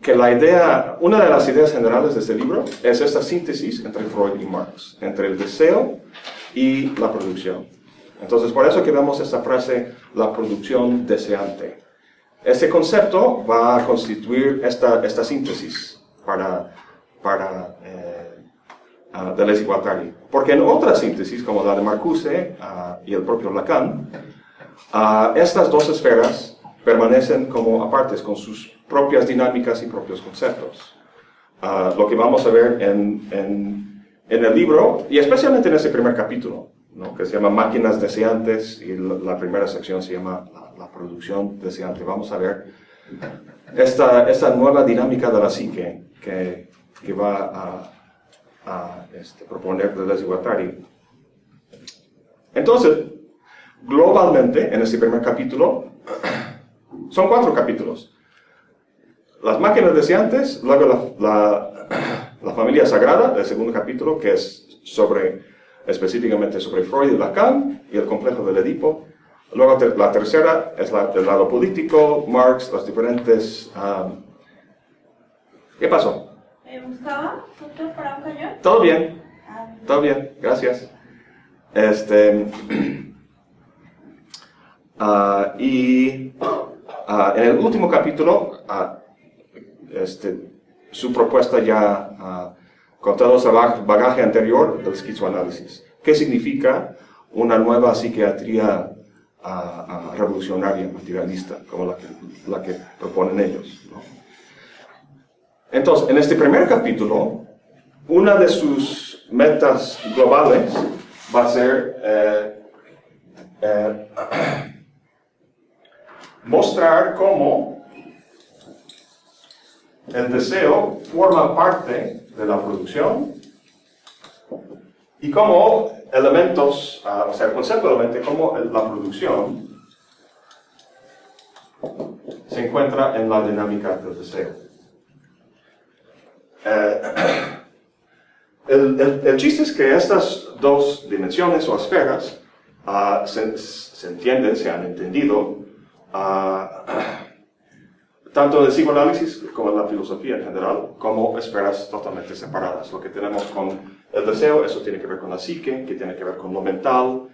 que la idea, una de las ideas generales de este libro es esta síntesis entre Freud y Marx, entre el deseo y la producción. Entonces, por eso que vemos esta frase, la producción deseante. Este concepto va a constituir esta, esta síntesis para, para eh, Deleuze y Porque en otra síntesis, como la de Marcuse ah, y el propio Lacan, ah, estas dos esferas permanecen como apartes, con sus propias dinámicas y propios conceptos. lo que vamos a ver en, en, el libro, y especialmente en ese primer capítulo, ¿no? que se llama Máquinas Deseantes, y la, primera sección se llama la, producción deseante. Vamos a ver esta, esta nueva dinámica de la psique que, que va a, este, proponer Deleuze y Entonces, globalmente, en este primer capítulo, son cuatro capítulos. Las máquinas deseantes, luego la, la, familia sagrada, el segundo capítulo, que es sobre, específicamente sobre Freud y Lacan, y el complejo del Edipo. Luego la tercera es la del lado político, Marx, las diferentes... Um, ¿Qué pasó? ¿Me gustaba? para un cañón? Todo bien, ah, todo bien, gracias. Este... Uh, y uh, en el último capítulo, uh, este, su propuesta ya con todo ese bagaje anterior del esquizoanálisis. ¿Qué significa una nueva psiquiatría revolucionaria, materialista, como la que, proponen ellos? Entonces, en este primer capítulo, una de sus metas globales va a ser eh, eh, mostrar cómo el deseo forma parte de la producción y cómo elementos, ah, o sea, conceptualmente, cómo la producción se encuentra en la dinámica del deseo. Eh, el, chiste es que estas dos dimensiones o esferas ah, se, entienden, se han entendido tanto en el psicoanálisis como en la filosofía en general, como esferas totalmente separadas. Lo que tenemos con el deseo, eso tiene que ver con la psique, que tiene que ver con lo mental,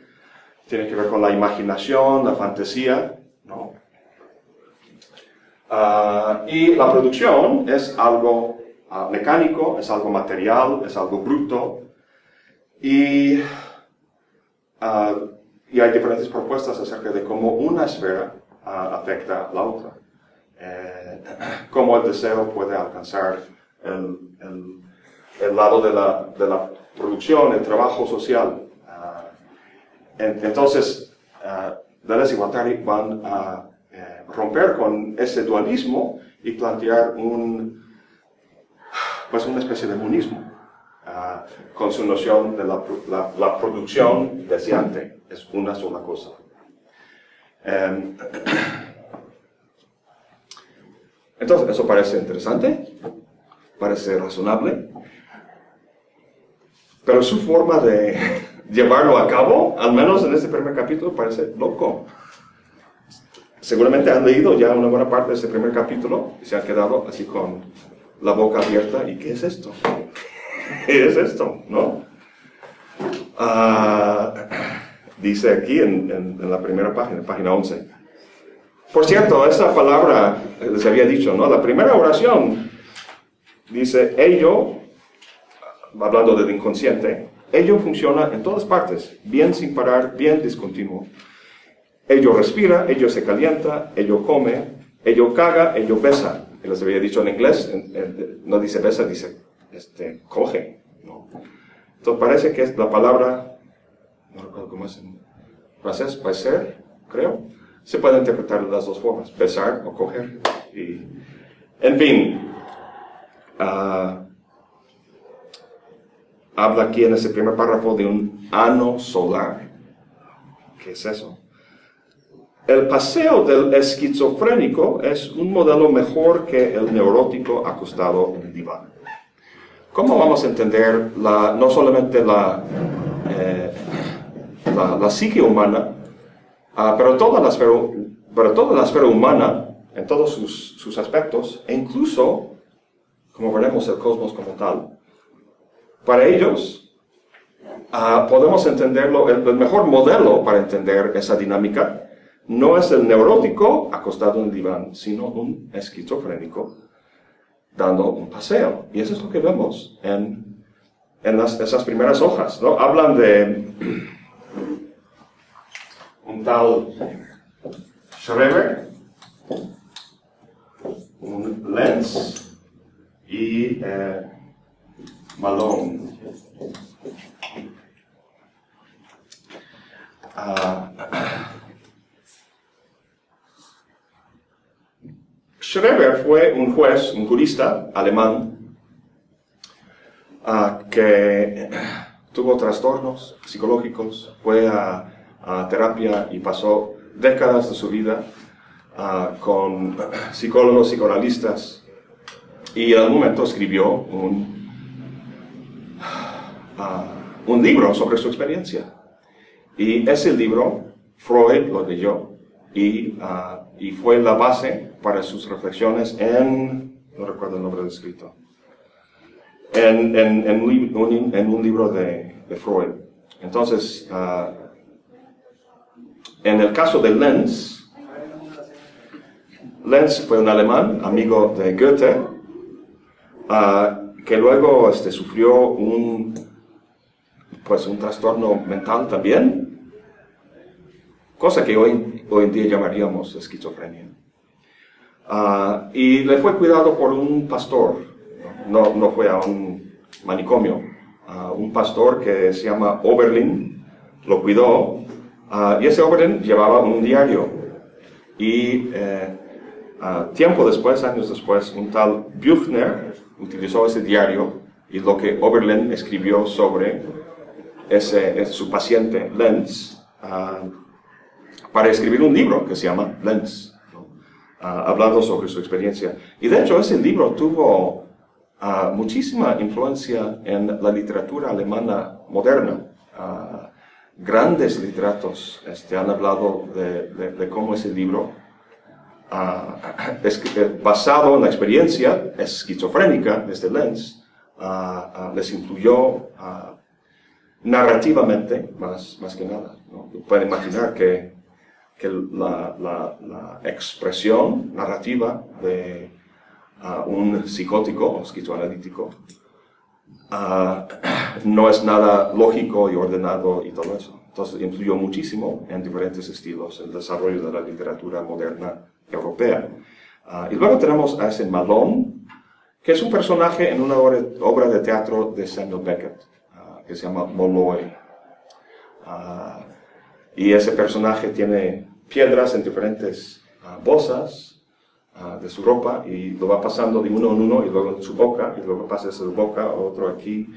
tiene que ver con la imaginación, la fantasía, ¿no? Ah, y la producción es algo ah, mecánico, es algo material, es algo bruto, ah, y hay diferentes propuestas acerca de cómo una esfera afecta la otra. Eh, cómo el deseo puede alcanzar el, el, lado de la, de la, producción, el trabajo social. Ah, entonces, uh, Deleuze y Guattari van a eh, romper con ese dualismo y plantear un, pues una especie de monismo ah, con su noción de la, la, la producción deseante. Es una sola cosa. Em, entonces, eso parece interesante, parece razonable, pero su forma de llevarlo a cabo, al menos en este primer capítulo, parece loco. Seguramente han leído ya una buena parte de este primer capítulo y se han quedado así con la boca abierta. ¿Y qué es esto? ¿Qué es esto? ¿No? Ah, dice aquí en, la primera página, página 11. Por cierto, esta palabra les había dicho, ¿no? La primera oración dice, ello, hablando del inconsciente, ello funciona en todas partes, bien sin parar, bien discontinuo. Ello respira, ello se calienta, ello come, ello caga, ello besa. Les había dicho en inglés, no dice besa, dice este, coge. ¿no? Entonces parece que es la palabra, no recuerdo cómo es en francés, ser, creo, se puede interpretar de las dos formas, besar o coger. Y, en fin, uh, habla aquí en ese primer párrafo de un ano solar. ¿Qué es eso? El paseo del esquizofrénico es un modelo mejor que el neurótico acostado en el diván. ¿Cómo vamos a entender la, no solamente la, eh, la, psique humana, ah, pero, toda la esfera, pero toda la esfera humana en todos sus, sus aspectos, e incluso, como veremos, el cosmos como tal. Para ellos, ah, podemos entenderlo, el, el mejor modelo para entender esa dinámica no es el neurótico acostado en el diván, sino un esquizofrénico dando un paseo. Y eso es lo que vemos en, en las, esas primeras hojas. ¿no? Hablan de un tal Schreber, un Lenz y eh, Malone. Ah, Schreber fue un juez, un jurista alemán, ah, que tuvo trastornos psicológicos, fue a, terapia y pasó décadas de su vida ah, con psicólogos, psicoanalistas, y en algún momento escribió un, ah, un libro sobre su experiencia. Y ese libro Freud lo leyó y, y fue la base para sus reflexiones en, no recuerdo el nombre del escrito, en, en, en, un, en un, libro de, de Freud. Entonces, en el caso de Lenz, Lenz fue un alemán, amigo de Goethe, uh, que luego este, sufrió un, pues, un trastorno mental también, cosa que hoy, hoy en día llamaríamos esquizofrenia. Ah, y le fue cuidado por un pastor, no, no fue a un manicomio, un pastor que se llama Oberlin, lo cuidó, ah, y ese Oberlin llevaba un diario. Y eh, tiempo después, años después, un tal Buchner utilizó ese diario y lo que Oberlin escribió sobre ese, su paciente Lenz ah, para escribir un libro que se llama Lenz hablando sobre su experiencia. Y de hecho ese libro tuvo muchísima influencia en la literatura alemana moderna. Ah, grandes literatos este, han hablado de, cómo ese libro, uh, es, eh, basado en la experiencia esquizofrénica de este Lenz, les influyó narrativamente más, más que nada. ¿no? Pueden imaginar que que la, la, expresión narrativa de ah, un psicótico o esquizoanalítico uh, no es nada lógico y ordenado y todo eso. Entonces influyó muchísimo en diferentes estilos el desarrollo de la literatura moderna europea. Uh, y luego tenemos a ese Malone, que es un personaje en una obra, de teatro de Samuel Beckett, que se llama Molloy. Y ese personaje tiene piedras en diferentes uh, bolsas de su ropa y lo va pasando de uno en uno y luego en su boca y luego pasa de su boca a otro aquí.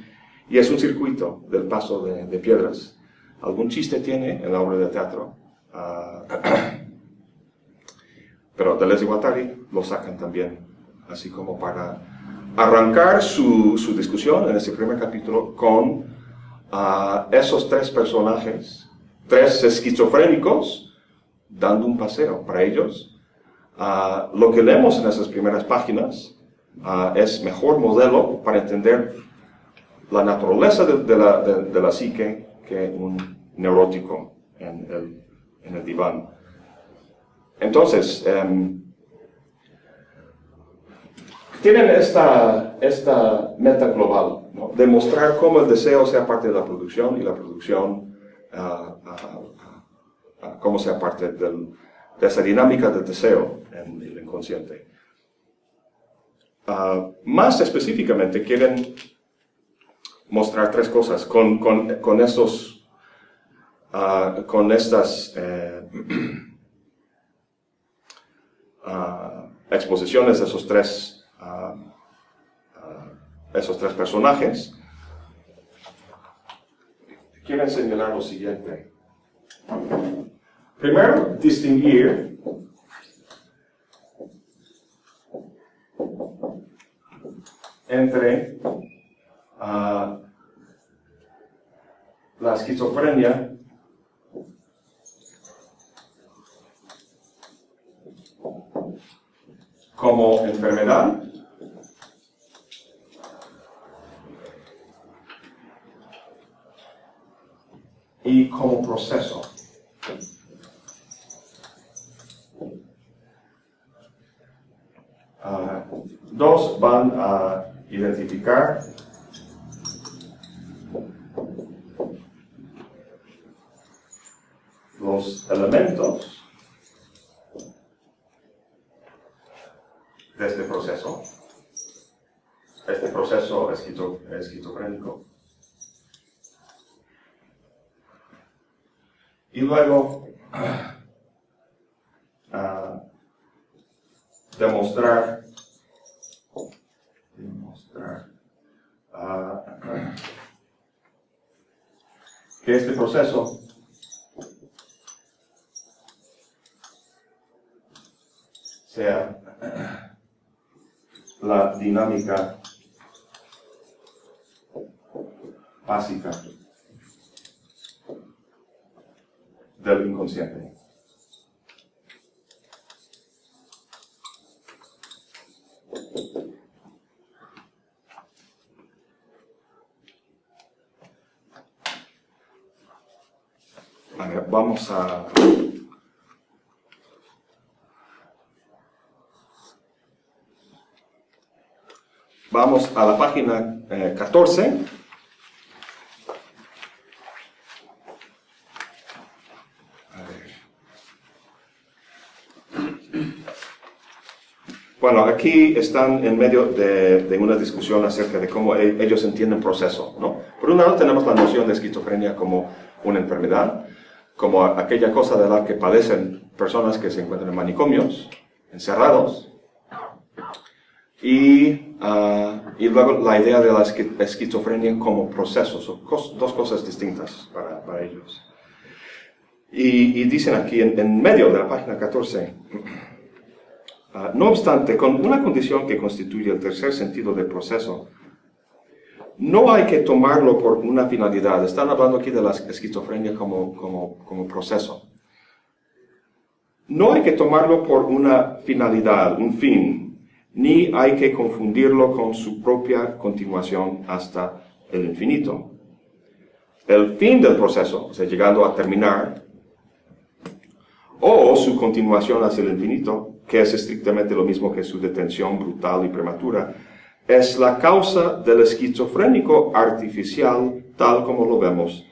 Y es un circuito del paso de, piedras. Algún chiste tiene en la obra de teatro. Uh, pero Deleuze y Guattari lo sacan también, así como para arrancar su, su discusión en ese primer capítulo con esos tres personajes, tres esquizofrénicos, dando un paseo para ellos. Ah, lo que leemos en esas primeras páginas ah, es mejor modelo para entender la naturaleza de, la, de, la, psique que un neurótico en el, en el diván. Entonces, em, tienen esta, esta meta global, ¿no? demostrar cómo el deseo sea parte de la producción y la producción uh, cómo sea parte de esa dinámica del deseo en el inconsciente. Ah, más específicamente quieren mostrar tres cosas con, con, con estos, ah, con estas eh, ah, exposiciones de esos tres, esos tres personajes. Quieren señalar lo siguiente. Primero, distinguir entre uh, la esquizofrenia enfermedad y como proceso. Ah, dos van a identificar los elementos de este proceso, este proceso esquizofrénico. Y luego uh, demostrar, demostrar uh, que este proceso sea la dinámica básica del inconsciente. Vamos a vamos a la página 14 eh, Bueno, aquí están en medio de, una discusión acerca de cómo e, ellos entienden proceso, ¿no? Por un lado tenemos la noción de esquizofrenia como una enfermedad, como aquella cosa de la que padecen personas que se encuentran en manicomios, encerrados. Y, ah, y luego la idea de la esquizofrenia como proceso, son dos cosas distintas para, para ellos. Y, y, dicen aquí en, en medio de la página 14, Ah, no obstante, con una condición que constituye el tercer sentido del proceso, no hay que tomarlo por una finalidad. Están hablando aquí de la esquizofrenia como, como, proceso. No hay que tomarlo por una finalidad, un fin, ni hay que confundirlo con su propia continuación hasta el infinito. El fin del proceso, o sea, llegando a terminar, o su continuación hacia el infinito, que es estrictamente lo mismo que su detención brutal y prematura, es la causa del esquizofrénico artificial tal como lo vemos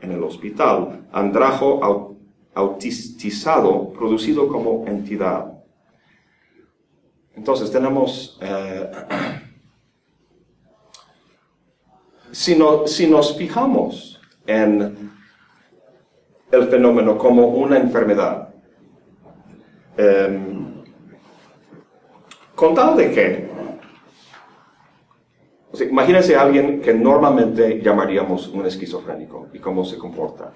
en el hospital, andrajo autistizado producido como entidad. Entonces tenemos, eh, si, si nos fijamos en el fenómeno como una enfermedad, eh, con tal de que, imagínense a alguien que normalmente llamaríamos un esquizofrénico y cómo se comporta.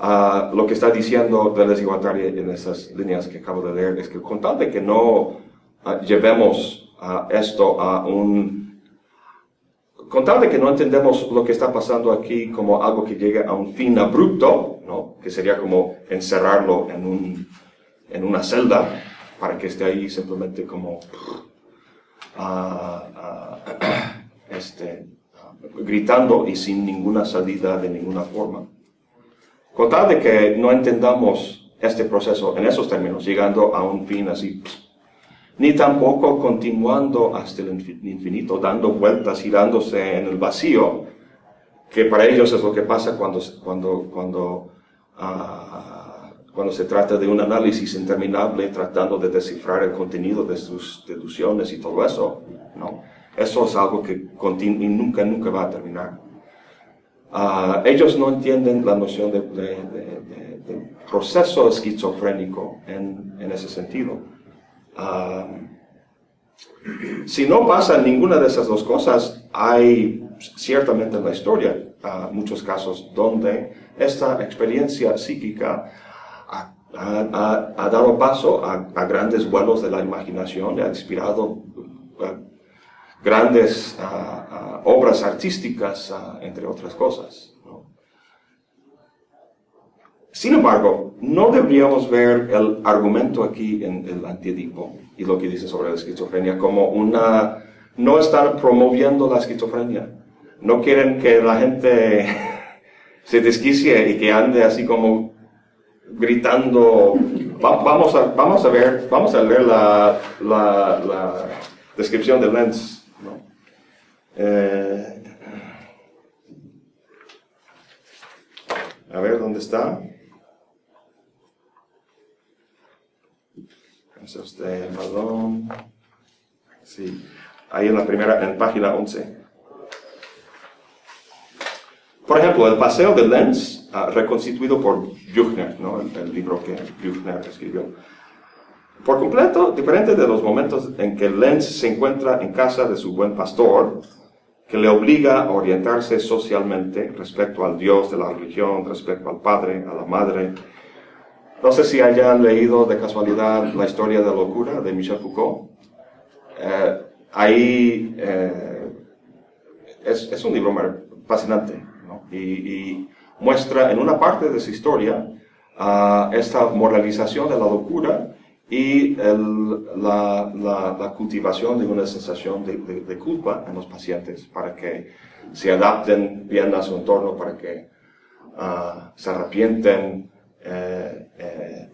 Ah, lo que está diciendo Deleuze y en esas líneas que acabo de leer es que con tal de que no ah, llevemos ah, esto a un... Con tal de que no entendemos lo que está pasando aquí como algo que llegue a un fin abrupto, ¿no? que sería como encerrarlo en, un, en una celda, para que esté ahí simplemente como ah, este, gritando y sin ninguna salida de ninguna forma. Con tal de que no entendamos este proceso en esos términos, llegando a un fin así, ni tampoco continuando hasta el infinito, dando vueltas, girándose en el vacío, que para ellos es lo que pasa cuando, cuando, cuando uh, cuando se trata de un análisis interminable tratando de descifrar el contenido de sus deducciones y todo eso, ¿no? Eso es algo que y nunca, nunca va a terminar. Ah, ellos no entienden la noción de, proceso esquizofrénico en, en ese sentido. Ah, si no pasa ninguna de esas dos cosas, hay ciertamente en la historia uh, muchos casos donde esta experiencia psíquica ha, dado paso a, grandes vuelos de la imaginación, ha inspirado eh, grandes obras artísticas, entre otras cosas. sin embargo, no deberíamos ver el argumento aquí en el antiedipo y lo que dice sobre la esquizofrenia como una... No están promoviendo la esquizofrenia. No quieren que la gente se desquicie y que ande así como gritando. vamos, a, ver, vamos a leer la, la, descripción de Lenz. Eh, a ver, ¿dónde está? Es este el balón. Sí, ahí en la primera, en página 11. Por ejemplo, el paseo de Lenz, reconstituido por Buchner, ¿no? el, libro que Buchner escribió. Por completo, diferente de los momentos en que Lenz se encuentra en casa de su buen pastor, que le obliga a orientarse socialmente respecto al Dios de la religión, respecto al Padre, a la Madre. No sé si hayan leído de casualidad la historia de la locura de Michel Foucault. Eh, ahí eh, es, un libro fascinante y, muestra en una parte de su historia uh, esta moralización de la locura y la, la, cultivación de una sensación de, de, culpa en los pacientes para que se adapten bien a su entorno, para que uh, se arrepienten. Eh, eh,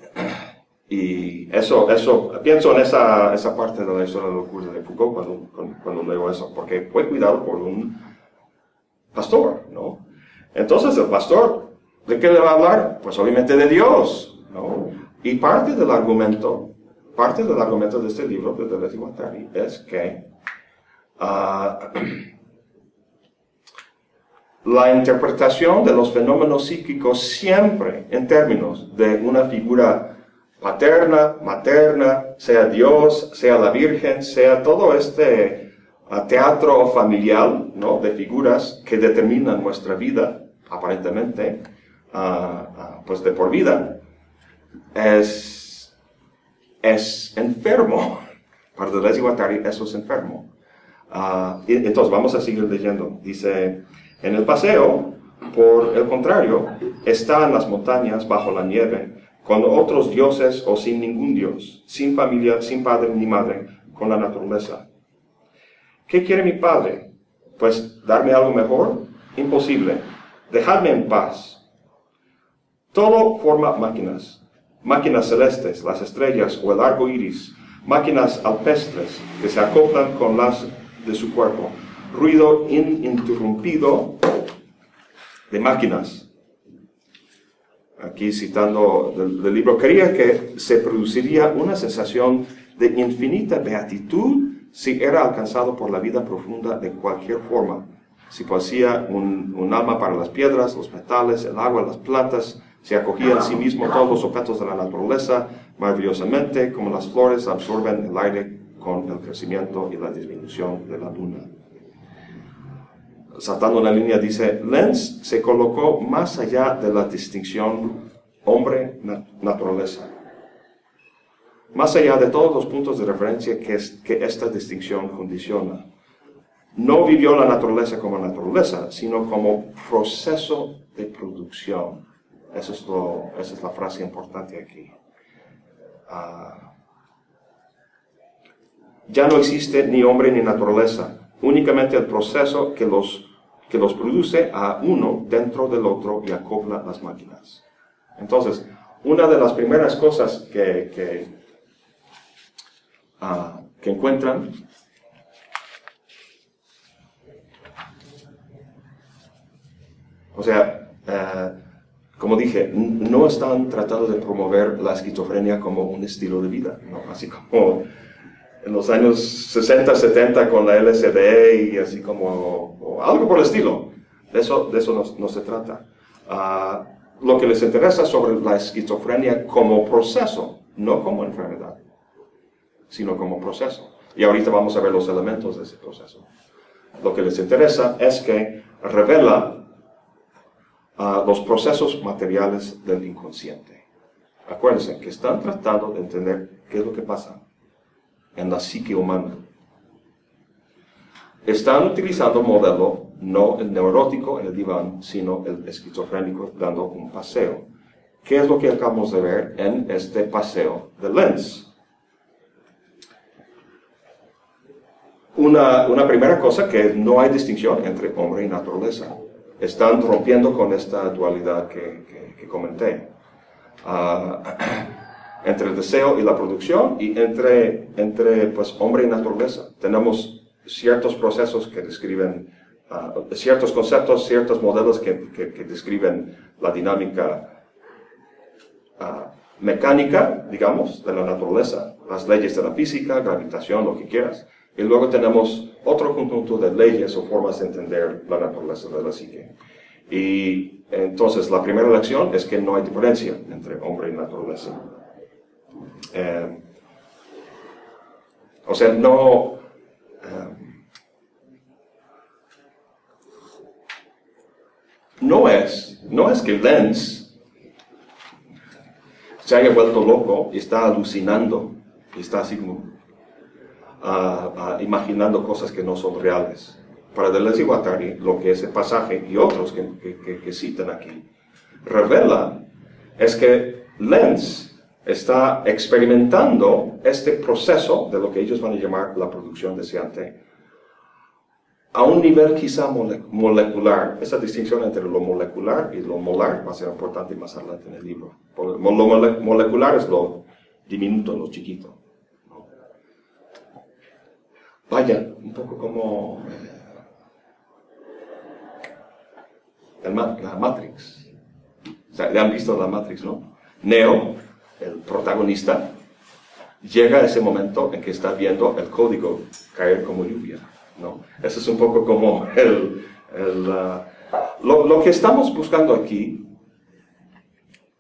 y eso, eso, pienso en esa, esa parte de la historia de la locura de Foucault cuando, cuando leo eso, porque fue cuidado por un pastor, ¿no? Entonces el pastor, ¿de qué le va a hablar? Pues obviamente de Dios, ¿no? Y parte del argumento, parte del argumento de este libro de Deleuze Guattari es que uh, la interpretación de los fenómenos psíquicos siempre en términos de una figura paterna, materna, sea Dios, sea la Virgen, sea todo este uh, teatro familiar, ¿no? De figuras que determinan nuestra vida, aparentemente, ah, ah, pues de por vida, es, es enfermo. Para Deleuze y Guattari eso es enfermo. Uh, entonces vamos a seguir leyendo. Dice, en el paseo, por el contrario, está en las montañas bajo la nieve, con otros dioses o sin ningún dios, sin familia, sin padre ni madre, con la naturaleza. ¿Qué quiere mi padre? Pues darme algo mejor? Imposible dejadme en paz. Todo forma máquinas, máquinas celestes, las estrellas o el arco iris, máquinas alpestres que se acoplan con las de su cuerpo, ruido ininterrumpido de máquinas. Aquí citando del, libro, quería que se produciría una sensación de infinita beatitud si era alcanzado por la vida profunda de cualquier forma si poseía un, alma para las piedras, los metales, el agua, las plantas, se acogía en sí mismo todos los objetos de la naturaleza maravillosamente, como las flores absorben el aire con el crecimiento y la disminución de la luna. Saltando una línea dice, Lenz se colocó más allá de la distinción hombre-naturaleza, más allá de todos los puntos de referencia que esta distinción condiciona no vivió la naturaleza como naturaleza, sino como proceso de producción. Esa es la frase importante aquí. Ah, ya no existe ni hombre ni naturaleza, únicamente el proceso que los, que los produce a uno dentro del otro y acopla las máquinas. Entonces, una de las primeras cosas que, que, uh, que encuentran O sea, eh, como dije, no están tratando de promover la esquizofrenia como un estilo de vida, ¿no? así como en los años 60, 70 con la LSD y así como algo por el estilo. De eso, de eso no, se trata. Ah, lo que les interesa sobre la esquizofrenia como proceso, no como enfermedad, sino como proceso. Y ahorita vamos a ver los elementos de ese proceso. Lo que les interesa es que revela los procesos materiales del inconsciente. Acuérdense que están tratando de entender qué es lo que pasa en la psique humana. Están utilizando modelo no el neurótico en el diván, sino el esquizofrénico dando un paseo. ¿Qué es lo que acabamos de ver en este paseo de Lenz? Una, una primera cosa que no hay distinción entre hombre y naturaleza. Están rompiendo con esta dualidad que, que- que comenté. Ah, entre el deseo y la producción y entre, entre pues, hombre y naturaleza. Tenemos ciertos procesos que describen, ah, ciertos conceptos, ciertos modelos que, que- describen la dinámica ah, mecánica, digamos, de la naturaleza, las leyes de la física, gravitación, lo que quieras. Y luego tenemos otro conjunto de leyes o formas de entender la naturaleza de la psique. Y entonces la primera lección es que no hay diferencia entre hombre y naturaleza. Eh, o sea, no... eh, no es, no es que Lenz se haya vuelto loco y está alucinando y está así como ah, imaginando cosas que no son reales. Para Deleuze y Guattari, lo que ese pasaje y otros que, citan aquí revela es que Lenz está experimentando este proceso de lo que ellos van a llamar la producción deseante a un nivel quizá mole- molecular. Esa distinción entre lo molecular y lo molar va a ser importante más adelante en el libro. Lo mole- molecular es lo diminuto, lo chiquito. ¿No? Vaya, un poco como eh, la Matrix. O sea, le han visto la Matrix, ¿no? Neo, el protagonista, llega a ese momento en que está viendo el código caer como lluvia, ¿no? Eso es un poco como el... el, lo, lo que estamos buscando aquí,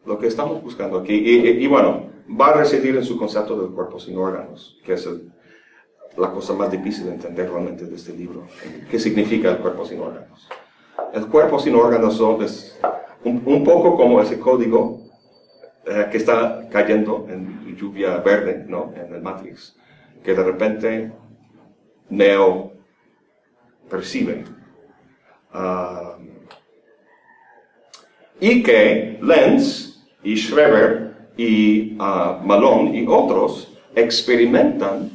lo que estamos buscando aquí, y- y bueno, va a residir en su concepto del cuerpo sin órganos, que es el- la cosa más difícil de entender realmente de este libro. ¿Qué significa el cuerpo sin órganos? El cuerpo sin órganos es un, un poco como ese código eh, que está cayendo en lluvia verde, ¿no? En el Matrix, que de repente Neo percibe. Ah, y que Lenz y Schreber y ah, Malone y otros experimentan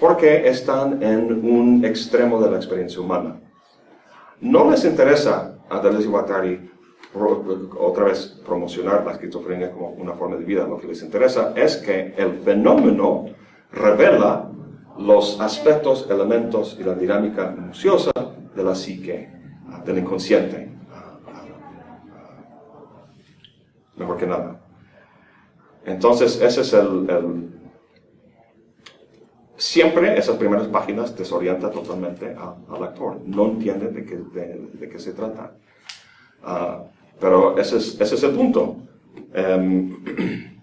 porque están en un extremo de la experiencia humana. No les interesa a Deleuze y Guattari otra vez promocionar la esquizofrenia como una forma de vida. Lo que les interesa es que el fenómeno revela los aspectos, elementos y la dinámica minuciosa de la psique, del inconsciente. Mejor que nada. Entonces, ese es el- Siempre esas primeras páginas desorientan totalmente al actor. No entiende de qué, de, qué se trata. Ah, pero ese es, ese es el punto. Em,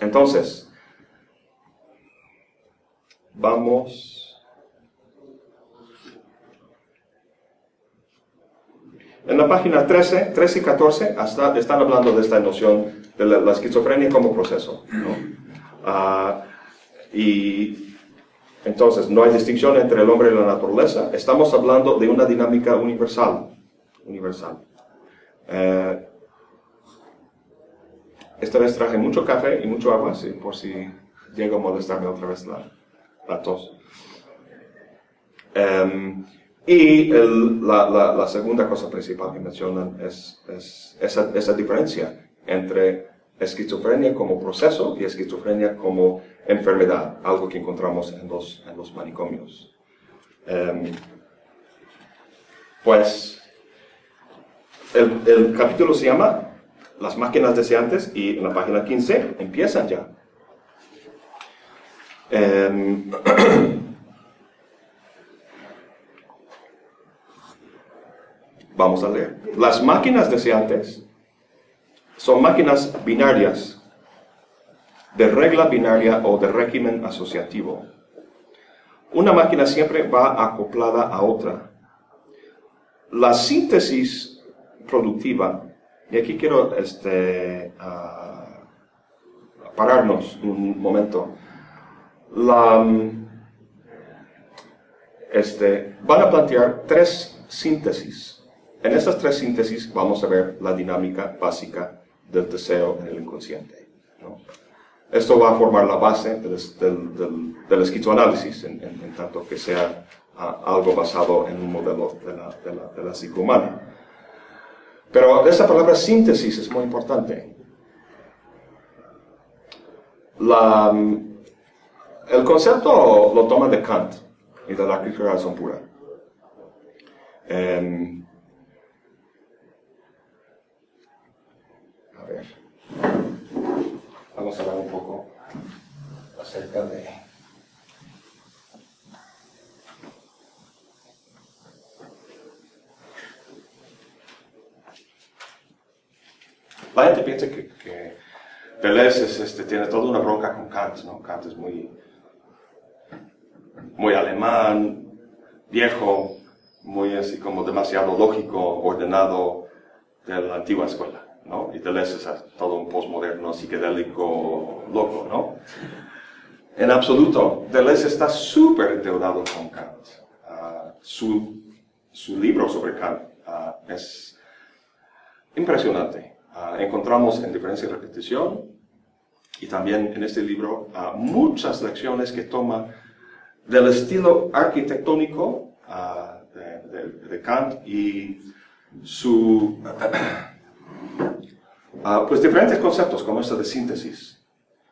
entonces, vamos. En la página 13, 13 y 14 hasta, están hablando de esta noción de la, la esquizofrenia como proceso. ¿no? Ah, y entonces no hay distinción entre el hombre y la naturaleza. Estamos hablando de una dinámica universal. Universal. Eh, esta vez traje mucho café y mucho agua, sí, por si llega a molestarme otra vez la, la tos. Em, y el- la, la- la segunda cosa principal que mencionan es, es esa, esa diferencia entre esquizofrenia como proceso y esquizofrenia como enfermedad, algo que encontramos en los, en los manicomios. Em, pues el, el capítulo se llama Las máquinas deseantes y en la página 15 empiezan ya. Em, Vamos a leer. Las máquinas deseantes son máquinas binarias, de regla binaria o de régimen asociativo. Una máquina siempre va acoplada a otra. La síntesis productiva, y aquí quiero este, ah, pararnos un momento. Mm, este, van a plantear tres síntesis. En estas tres síntesis vamos a ver la dinámica básica del deseo en el inconsciente. ¿no? Esto va a formar la base del, del, del, esquizoanálisis, en, tanto que sea algo basado en un modelo de la, de la, de. Pero esa palabra síntesis es muy importante. La, el concepto lo toma de Kant y de la crítica de razón pura. Em, a ver, vamos a hablar un poco acerca de... La gente piensa que, que Deleuze este, tiene toda una bronca con Kant, ¿no? Kant es muy, muy alemán, viejo, muy así como demasiado lógico, ordenado de la antigua escuela, ¿no? Y Deleuze es todo un postmoderno psicodélico loco, ¿no? En absoluto, Deleuze está súper endeudado con Kant. Uh, su, su, libro sobre Kant uh, es impresionante. Uh, encontramos en diferencia y repetición y también en este libro muchas lecciones que toma del estilo arquitectónico de, Kant y su, uh, pues diferentes conceptos como este de síntesis.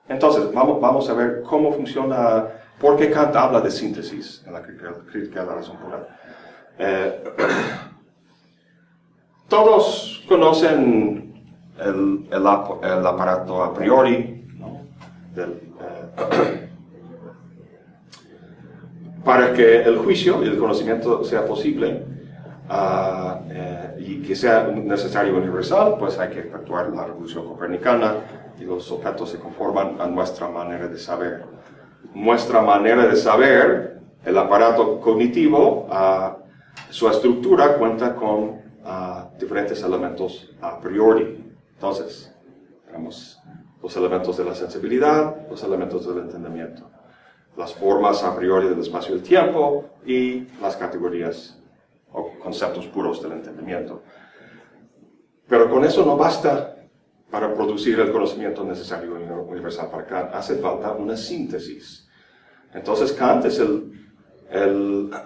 Entonces, vamos, vamos a ver cómo funciona, por qué Kant habla de síntesis en la crítica de la razón pura. Eh, todos conocen el, el, aparato a priori eh, para que el juicio y el conocimiento sea posible uh, eh, y que sea necesario universal, pues hay que efectuar la revolución copernicana y los objetos se conforman a nuestra manera de saber. Nuestra manera de saber, el aparato cognitivo, uh, su estructura cuenta con uh, diferentes elementos a priori. Entonces, tenemos los elementos de la sensibilidad, los elementos del entendimiento las formas a priori del espacio y el tiempo y las categorías conceptos puros del entendimiento. Pero con eso no basta para producir el conocimiento necesario universal para Kant. Hace falta una síntesis. Entonces Kant es el, el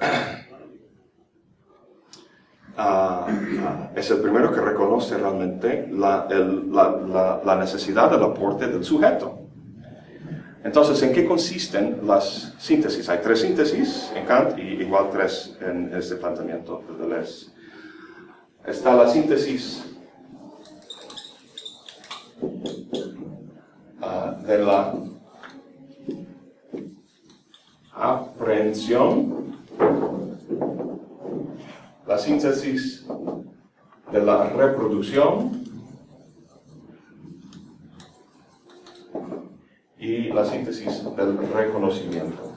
ah, es el primero que reconoce realmente la, la, la necesidad del aporte del sujeto. Entonces, ¿en qué consisten las síntesis? Hay tres síntesis en Kant y igual tres en este planteamiento de Deleuze. Está la síntesis uh, de la aprehensión, la síntesis de la reproducción y la síntesis del reconocimiento.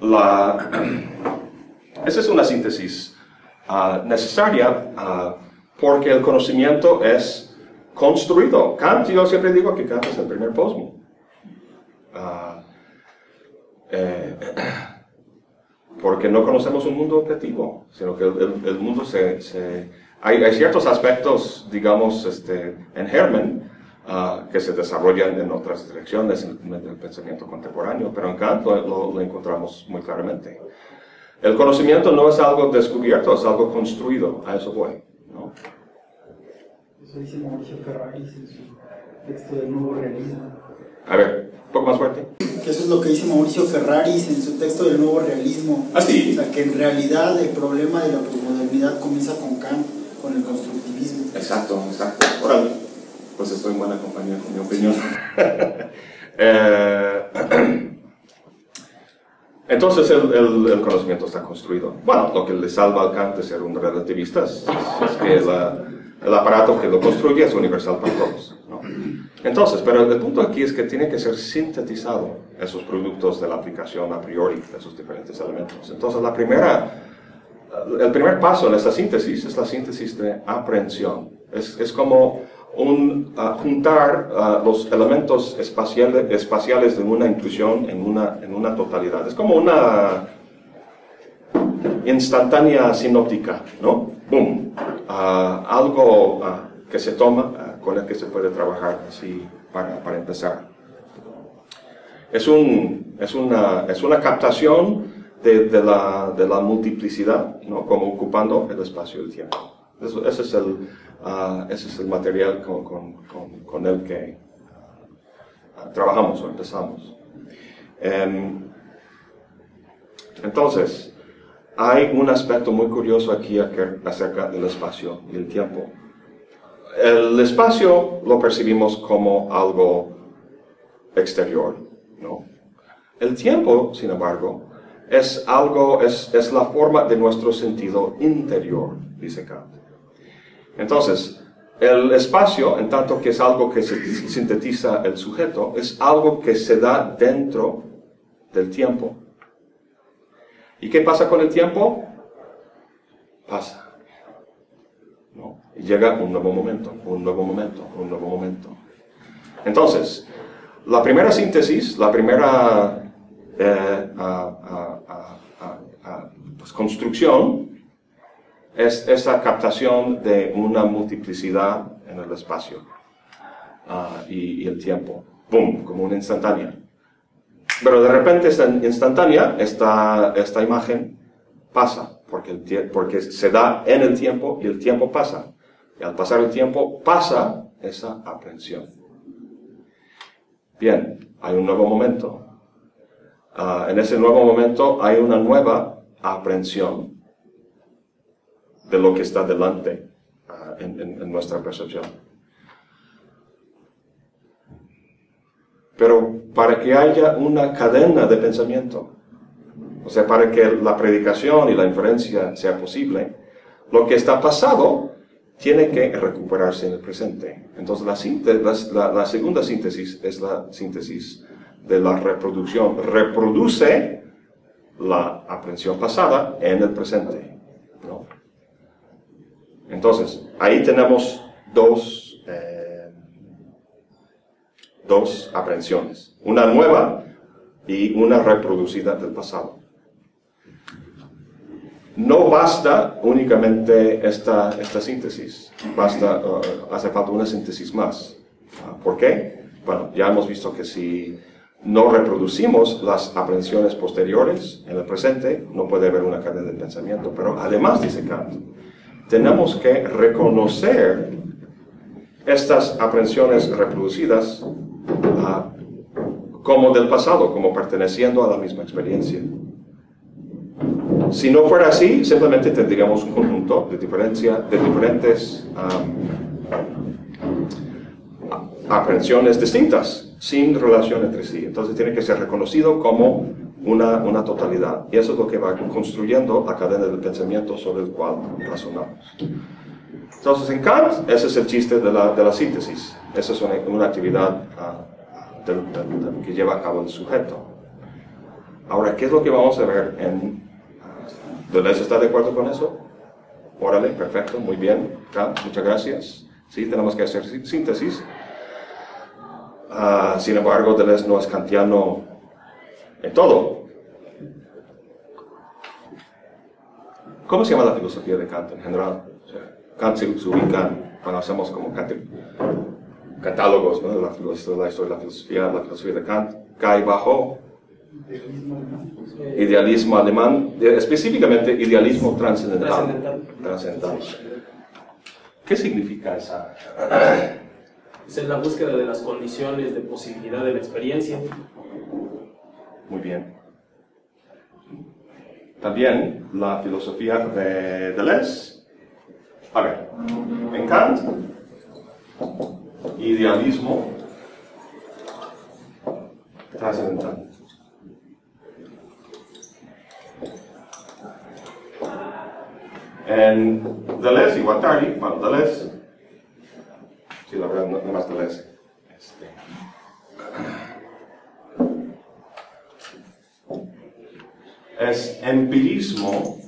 La, esa es una síntesis uh, necesaria uh, porque el conocimiento es construido. Kant, yo siempre digo que Kant es el primer posmo. Uh, eh, porque no conocemos un mundo objetivo, sino que el, mundo se... se hay, hay, ciertos aspectos, digamos, este, en germen, uh, que se desarrollan en otras direcciones del pensamiento contemporáneo, pero en Kant lo, lo, encontramos muy claramente. El conocimiento no es algo descubierto, es algo construido, a eso voy. ¿no? Eso dice Mauricio Ferrari en su texto del nuevo realismo. A ver, un poco más fuerte. Que eso es lo que dice Mauricio Ferraris en su texto del nuevo realismo. Ah, sí. O sea, que en realidad el problema de la posmodernidad comienza con Kant, con el constructivismo. Exacto, exacto. Órale. Pues estoy en buena compañía con mi opinión. eh, entonces el, el, el, conocimiento está construido. Bueno, lo que le salva al Kant de ser un relativista es, es que la, el aparato que lo construye es universal para todos. Entonces, pero el punto aquí es que tiene que ser sintetizado esos productos de la aplicación a priori de esos diferentes elementos. Entonces, la primera, el primer paso en esta síntesis es la síntesis de aprehensión. Es, es como un, ah, juntar ah, los elementos espaciales, espaciales de una intuición en una, en una totalidad. Es como una instantánea sinóptica, ¿no? ¡Boom! Ah, algo que se toma, con el que se puede trabajar así para, para empezar. Es, un, es, una, es una captación de, de, la, de la multiplicidad, ¿no? como ocupando el espacio y el tiempo. Eso, ese, es el, uh, ese es el material con, con, con, el que uh, trabajamos o empezamos. Um, entonces, hay un aspecto muy curioso aquí acerca del espacio y el tiempo. El espacio lo percibimos como algo exterior, ¿no? El tiempo, sin embargo, es algo, es, es la forma de nuestro sentido interior, dice Kant. Entonces, el espacio, en tanto que es algo que sintetiza el sujeto, es algo que se da dentro del tiempo. ¿Y qué pasa con el tiempo? Pasa. ¿No? Llega un nuevo momento, un nuevo momento, un nuevo momento. Entonces, la primera síntesis, la primera eh, pues, construcción es esa captación de una multiplicidad en el espacio ah, y, el tiempo. ¡Bum! Como una instantánea. Pero de repente esta instantánea, esta, esta imagen pasa, porque, el, porque se da en el tiempo y el tiempo pasa. Y al pasar el tiempo pasa esa aprehensión. Bien, hay un nuevo momento. Ah, en ese nuevo momento hay una nueva aprehensión de lo que está delante ah, en, nuestra percepción. Pero para que haya una cadena de pensamiento, o sea, para que la predicación y la inferencia sea posible, lo que está pasado tiene que recuperarse en el presente. Entonces la, segunda síntesis es la síntesis de la reproducción. Reproduce la aprensión pasada en el presente. Entonces, ahí tenemos dos, eh, dos aprehensiones, una nueva y una reproducida del pasado. No basta únicamente esta, esta síntesis, basta, uh, hace falta una síntesis más. Ah, ¿Por qué? Bueno, ya hemos visto que si no reproducimos las aprehensiones posteriores en el presente, no puede haber una cadena de pensamiento. Pero además, dice Kant, tenemos que reconocer estas aprensiones reproducidas ah, como del pasado, como perteneciendo a la misma experiencia. Si no fuera así, simplemente tendríamos un conjunto de, diferencia, de diferentes aprensiones distintas, sin relación entre sí. Entonces tiene que ser reconocido como una, una, totalidad. Y eso es lo que va construyendo la cadena del pensamiento sobre el cual razonamos. Entonces, en Kant, ese es el chiste de la, de la síntesis. Esa es una, una actividad uh, que lleva a cabo el sujeto. Ahora, ¿qué es lo que vamos a ver en... ¿Deleuze está de acuerdo con eso? Órale, perfecto, muy bien. Kant, muchas gracias. Sí, tenemos que hacer síntesis. Uh, sin embargo, Deleuze no es kantiano en todo. ¿Cómo se llama la filosofía de Kant en general? Kant se, ubica cuando hacemos como catálogos ¿no? de la, la historia de la filosofía, la filosofía de Kant, cae bajo idealismo alemán, específicamente idealismo. Trascendental. ¿Qué significa esa? Es la búsqueda de las condiciones de posibilidad de la experiencia muy bien. También la filosofía de Deleuze. A ver, en Kant, idealismo trascendental. En Deleuze y Guattari, bueno, Deleuze, sí, la verdad, no, no más Deleuze. Este. Es empirismo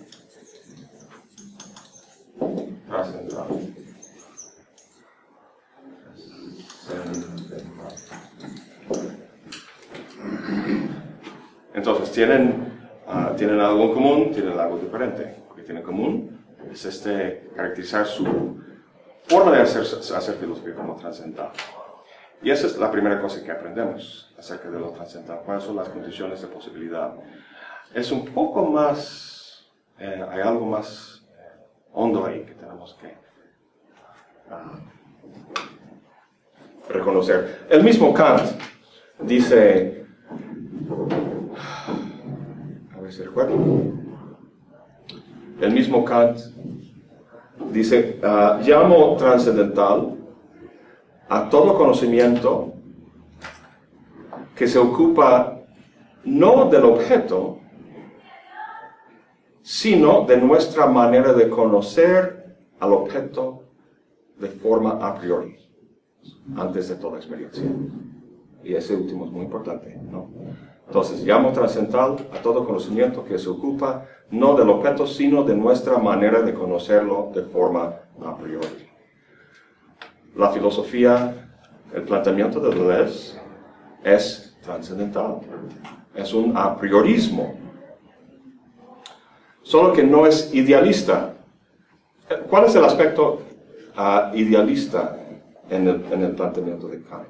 ah, trascendental. Entonces, tienen ah, tienen algo en común, tienen algo diferente. Lo que tienen en común es este, caracterizar su forma de hacer, hacer filosofía como trascendental. Y esa es la primera cosa que aprendemos acerca de lo trascendental. ¿Cuáles son las condiciones de posibilidad? Es un poco más, eh, hay algo más eh, hondo ahí que tenemos que ah, reconocer. El mismo Kant dice, recuerdo, el mismo Kant dice, ah, llamo trascendental a todo conocimiento que se ocupa no del objeto, sino de nuestra manera de conocer al objeto de forma a priori, antes de toda experiencia. Y ese último es muy importante, ¿no? Entonces, llamo trascendental a todo conocimiento que se ocupa no del objeto, sino de nuestra manera de conocerlo de forma a priori. La filosofía, el planteamiento de Deleuze es trascendental, es un a priorismo, solo que no es idealista. ¿Cuál es el aspecto idealista en el, en el planteamiento de Kant?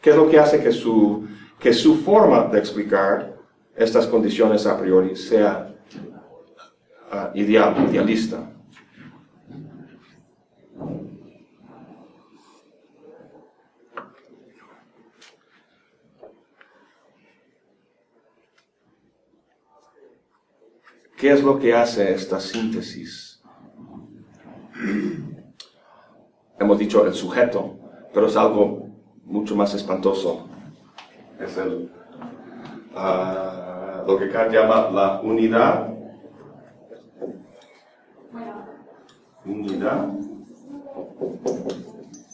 ¿Qué es lo que hace que su, que su forma de explicar estas condiciones a priori sea uh, ideal, idealista? ¿Qué es lo que hace esta síntesis? Hemos dicho el sujeto, pero es algo mucho más espantoso. Es el, uh, lo que Kant llama la unidad. Unidad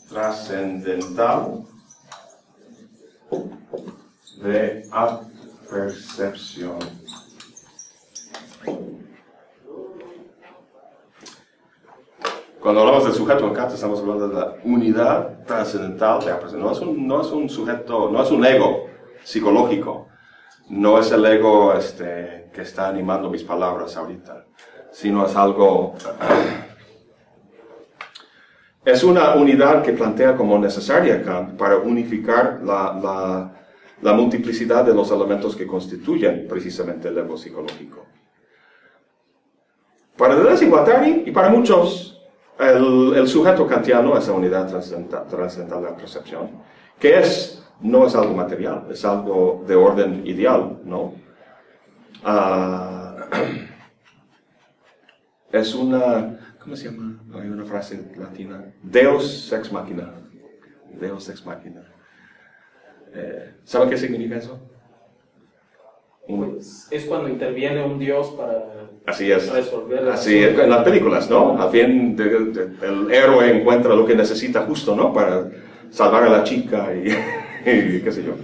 trascendental de apercepción. Cuando hablamos del sujeto en Kant estamos hablando de la unidad trascendental de apercepción. No es un, no es un sujeto, no es un ego psicológico. No es el ego este, que está animando mis palabras ahorita, sino es algo... Es una unidad que plantea como necesaria Kant para unificar la, la, multiplicidad de los elementos que constituyen precisamente el ego psicológico. Para Deleuze y Guattari y para muchos, el, sujeto kantiano es la unidad trascendental, trascendental de la percepción, que es, no es algo material, es algo de orden ideal, ¿no? Uh, es una, ¿cómo se llama? Hay una frase latina, Deus ex machina, Deus ex machina. Eh, ¿Saben qué significa eso? Pues es cuando interviene un Dios para Así es. resolver Así es, en las películas, ¿no? Al fin de, de, el héroe encuentra lo que necesita justo, ¿no? Para salvar a la chica y, y qué sé yo.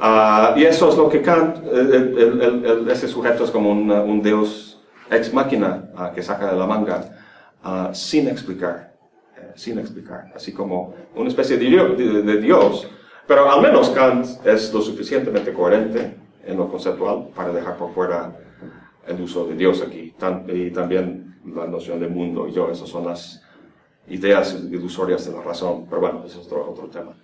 Uh, y eso es lo que Kant, el, el, el, ese sujeto es como un, un Dios ex máquina uh, que saca de la manga uh, sin explicar, eh, sin explicar, así como una especie de, de, de Dios. Pero al menos Kant es lo suficientemente coherente en lo conceptual para dejar por fuera el uso de Dios aquí y también la noción de mundo y yo, esas son las ideas ilusorias de la razón, pero bueno, eso es otro, otro tema.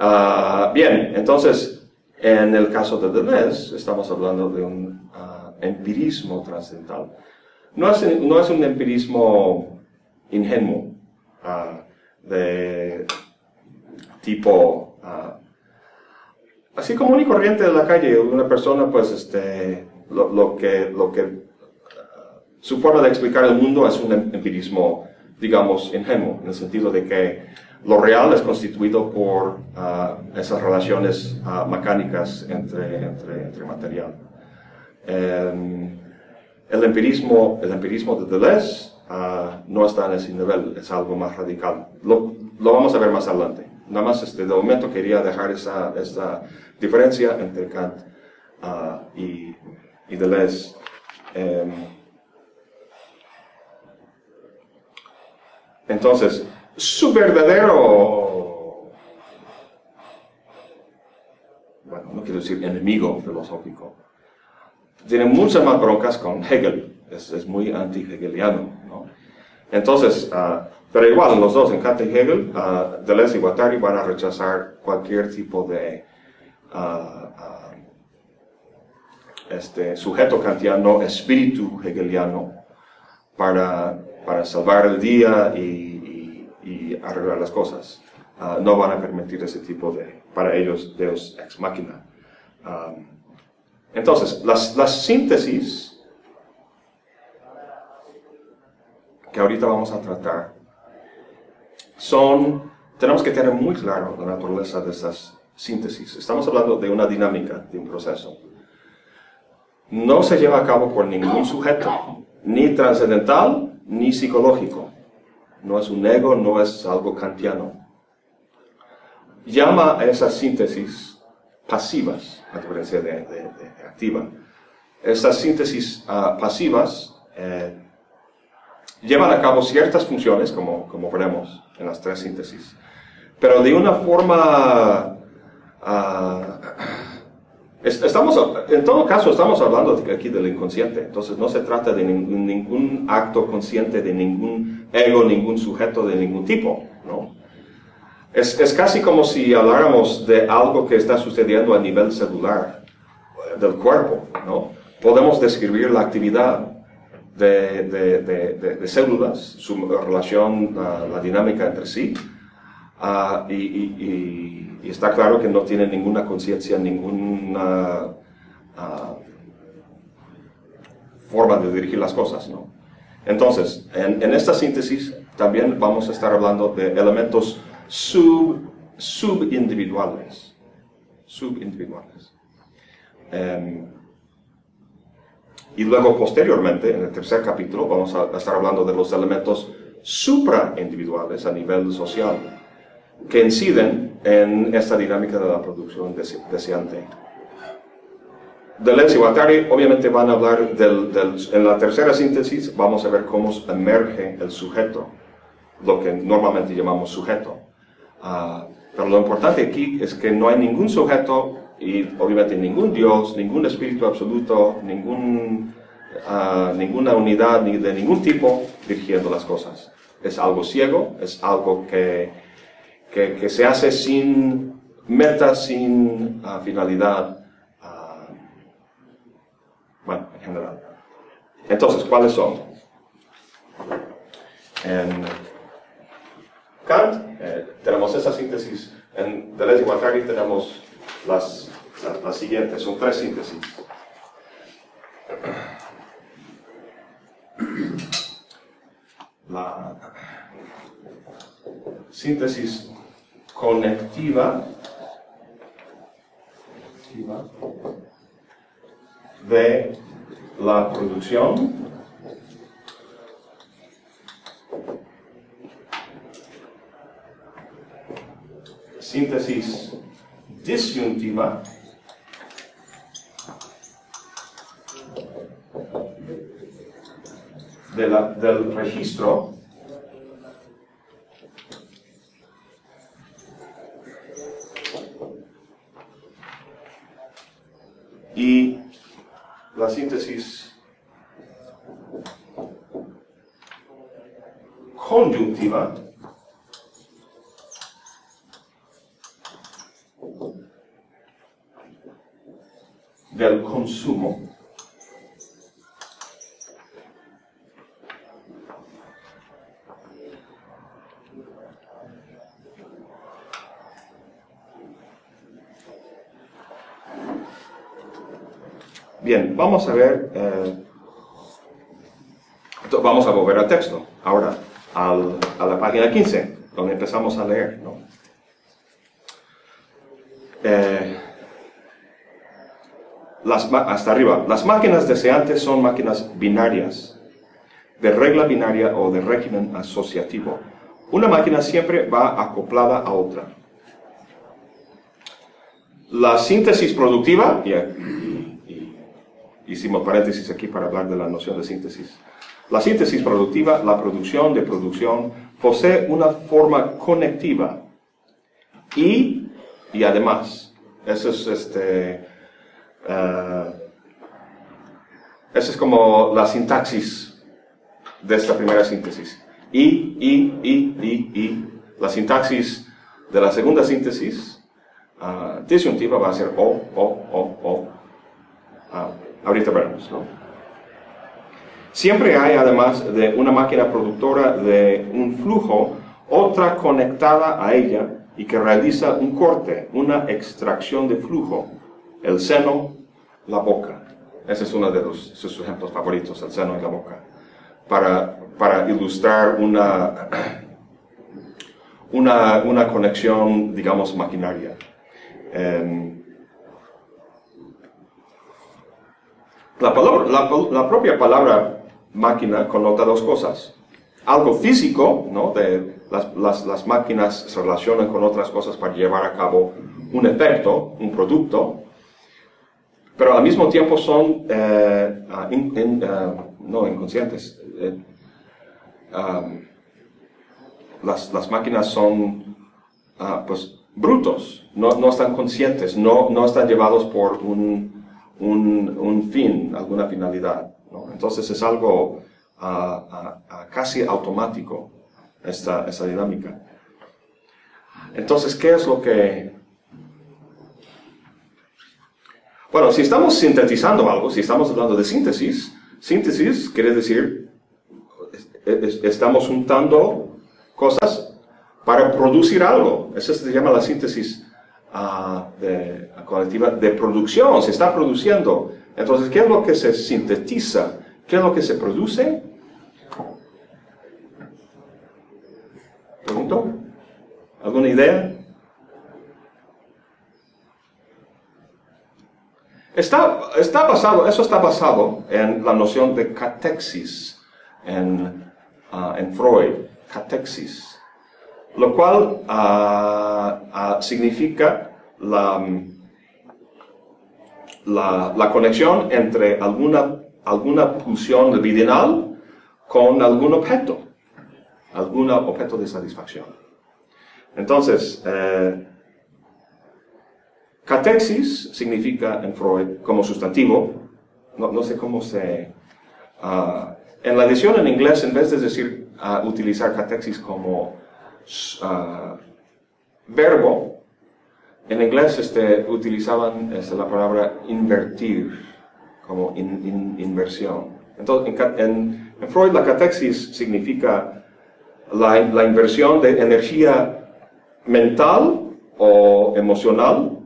Uh, bien, entonces, en el caso de Deleuze, estamos hablando de un uh, empirismo trascendental. No es, no es un empirismo ingenuo, uh, de tipo así común y corriente de la calle, una persona pues este, lo, lo que, lo que, su forma de explicar el mundo es un empirismo, digamos, ingenuo, en el sentido de que lo real es constituido por uh, esas relaciones uh, mecánicas entre, entre, entre material. Um, el empirismo, el empirismo de Deleuze no está en ese nivel, es algo más radical. Lo, lo vamos a ver más adelante. Nada más este, de momento quería dejar esa, esa diferencia entre Kant uh, y, y, Deleuze. Um, entonces, su verdadero... Bueno, no quiero decir enemigo filosófico, tiene muchas más broncas con Hegel, es, es muy anti-hegeliano. ¿no? Entonces, ah, pero igual, los dos, en y Hegel, uh, Deleuze y Guattari van a rechazar cualquier tipo de ah, este, sujeto kantiano, espíritu hegeliano, para, para salvar el día y, y, arreglar las cosas. Ah, no van a permitir ese tipo de, para ellos, Deus ex machina. Um, entonces, las, las síntesis que ahorita vamos a tratar son, tenemos que tener muy claro la naturaleza de esas síntesis. Estamos hablando de una dinámica, de un proceso. No se lleva a cabo por ningún sujeto, ni trascendental, ni psicológico. No es un ego, no es algo kantiano. Llama a esas síntesis pasivas, a diferencia de, activa. Esas síntesis uh, pasivas eh, llevan a cabo ciertas funciones, como, veremos en las tres síntesis, pero de una forma... Uh, estamos, en todo caso, estamos hablando aquí del inconsciente, entonces no se trata de ningún acto consciente de ningún ego, ningún sujeto de ningún tipo, ¿no? Es, es, casi como si habláramos de algo que está sucediendo a nivel celular del cuerpo, ¿no? Podemos describir la actividad de, de, de, de células, su relación, uh, la dinámica entre sí, uh, y, y, y, está claro que no tiene ninguna conciencia, ninguna uh, forma de dirigir las cosas, ¿no? Entonces, en, esta síntesis también vamos a estar hablando de elementos sub, subindividuales, subindividuales. Um, y luego, posteriormente, en el tercer capítulo, vamos a estar hablando de los elementos supraindividuales a nivel social que inciden en esta dinámica de la producción deseante. Deleuze y Guattari obviamente van a hablar del, en la tercera síntesis, vamos a ver cómo emerge el sujeto, lo que normalmente llamamos sujeto. Uh, pero lo importante aquí es que no hay ningún sujeto y obviamente ningún Dios, ningún espíritu absoluto, ningún, uh, ninguna unidad ni de ningún tipo dirigiendo las cosas. Es algo ciego, es algo que, que, se hace sin meta, sin uh, finalidad. Uh, bueno, en general. Entonces, ¿cuáles son? En Kant eh, tenemos esa síntesis. En Deleuze y Guattari tenemos las, las, las siguientes, son tres síntesis. La síntesis conectiva de la producción. Síntesis disyuntiva. De la, del registro y la síntesis conjuntiva del consumo. Bien, vamos a ver, eh, vamos a volver al texto, ahora a la página 15, donde empezamos a leer. ¿no? Eh, las, hasta arriba, las máquinas deseantes son máquinas binarias, de regla binaria o de régimen asociativo. Una máquina siempre va acoplada a otra. La síntesis productiva, y, y, y hicimos paréntesis aquí para hablar de la noción de síntesis. La síntesis productiva, la producción de producción, posee una forma conectiva y, y además Eso es este. ah, esa es como la sintaxis de esta primera síntesis. Y, y, y, y, y. La sintaxis de la segunda síntesis ah, disyuntiva va a ser o, o, o, o. Ah, ahorita veremos, ¿no? Siempre hay, además de una máquina productora de un flujo, otra conectada a ella y que realiza un corte, una extracción de flujo. El seno, la boca. Ese es uno de los, sus ejemplos favoritos, el seno y la boca. Para, ilustrar una, una, una conexión, digamos, maquinaria. Em, la, palabra- la, propia palabra máquina connota dos cosas. Algo físico, ¿no? De las, las- las máquinas se relacionan con otras cosas para llevar a cabo un efecto, un producto, pero al mismo tiempo son, eh, ah, ah, no inconscientes, eh, am, las, las máquinas son ah, pues brutos, no, no están conscientes, no, no están llevados por un, un, fin, alguna finalidad. Entonces es algo casi automático, esta, dinámica. Entonces, ¿qué es lo que... Bueno, si estamos sintetizando algo, si estamos hablando de síntesis, síntesis quiere decir, es- es- estamos juntando cosas para producir algo. Eso se llama la síntesis ah, de- colectiva de producción. Se está produciendo. Entonces, ¿qué es lo que se sintetiza? ¿Qué es lo que se produce? ¿Pregunto? ¿Alguna idea? Está, está basado, eso está basado en la noción de catexis en, ah, en Freud, catexis, lo cual ah, ah, significa la, la, conexión entre alguna, alguna pulsión libidinal con algún objeto, algún objeto de satisfacción. Entonces, eh, Catexis significa en Freud como sustantivo, no, no sé cómo se... ah, en la edición en inglés, en vez de decir, utilizar catexis como ah, verbo, en inglés este, utilizaban este, la palabra invertir como in- in- inversión. Entonces, en- en Freud la catexis significa la, la inversión de energía mental o emocional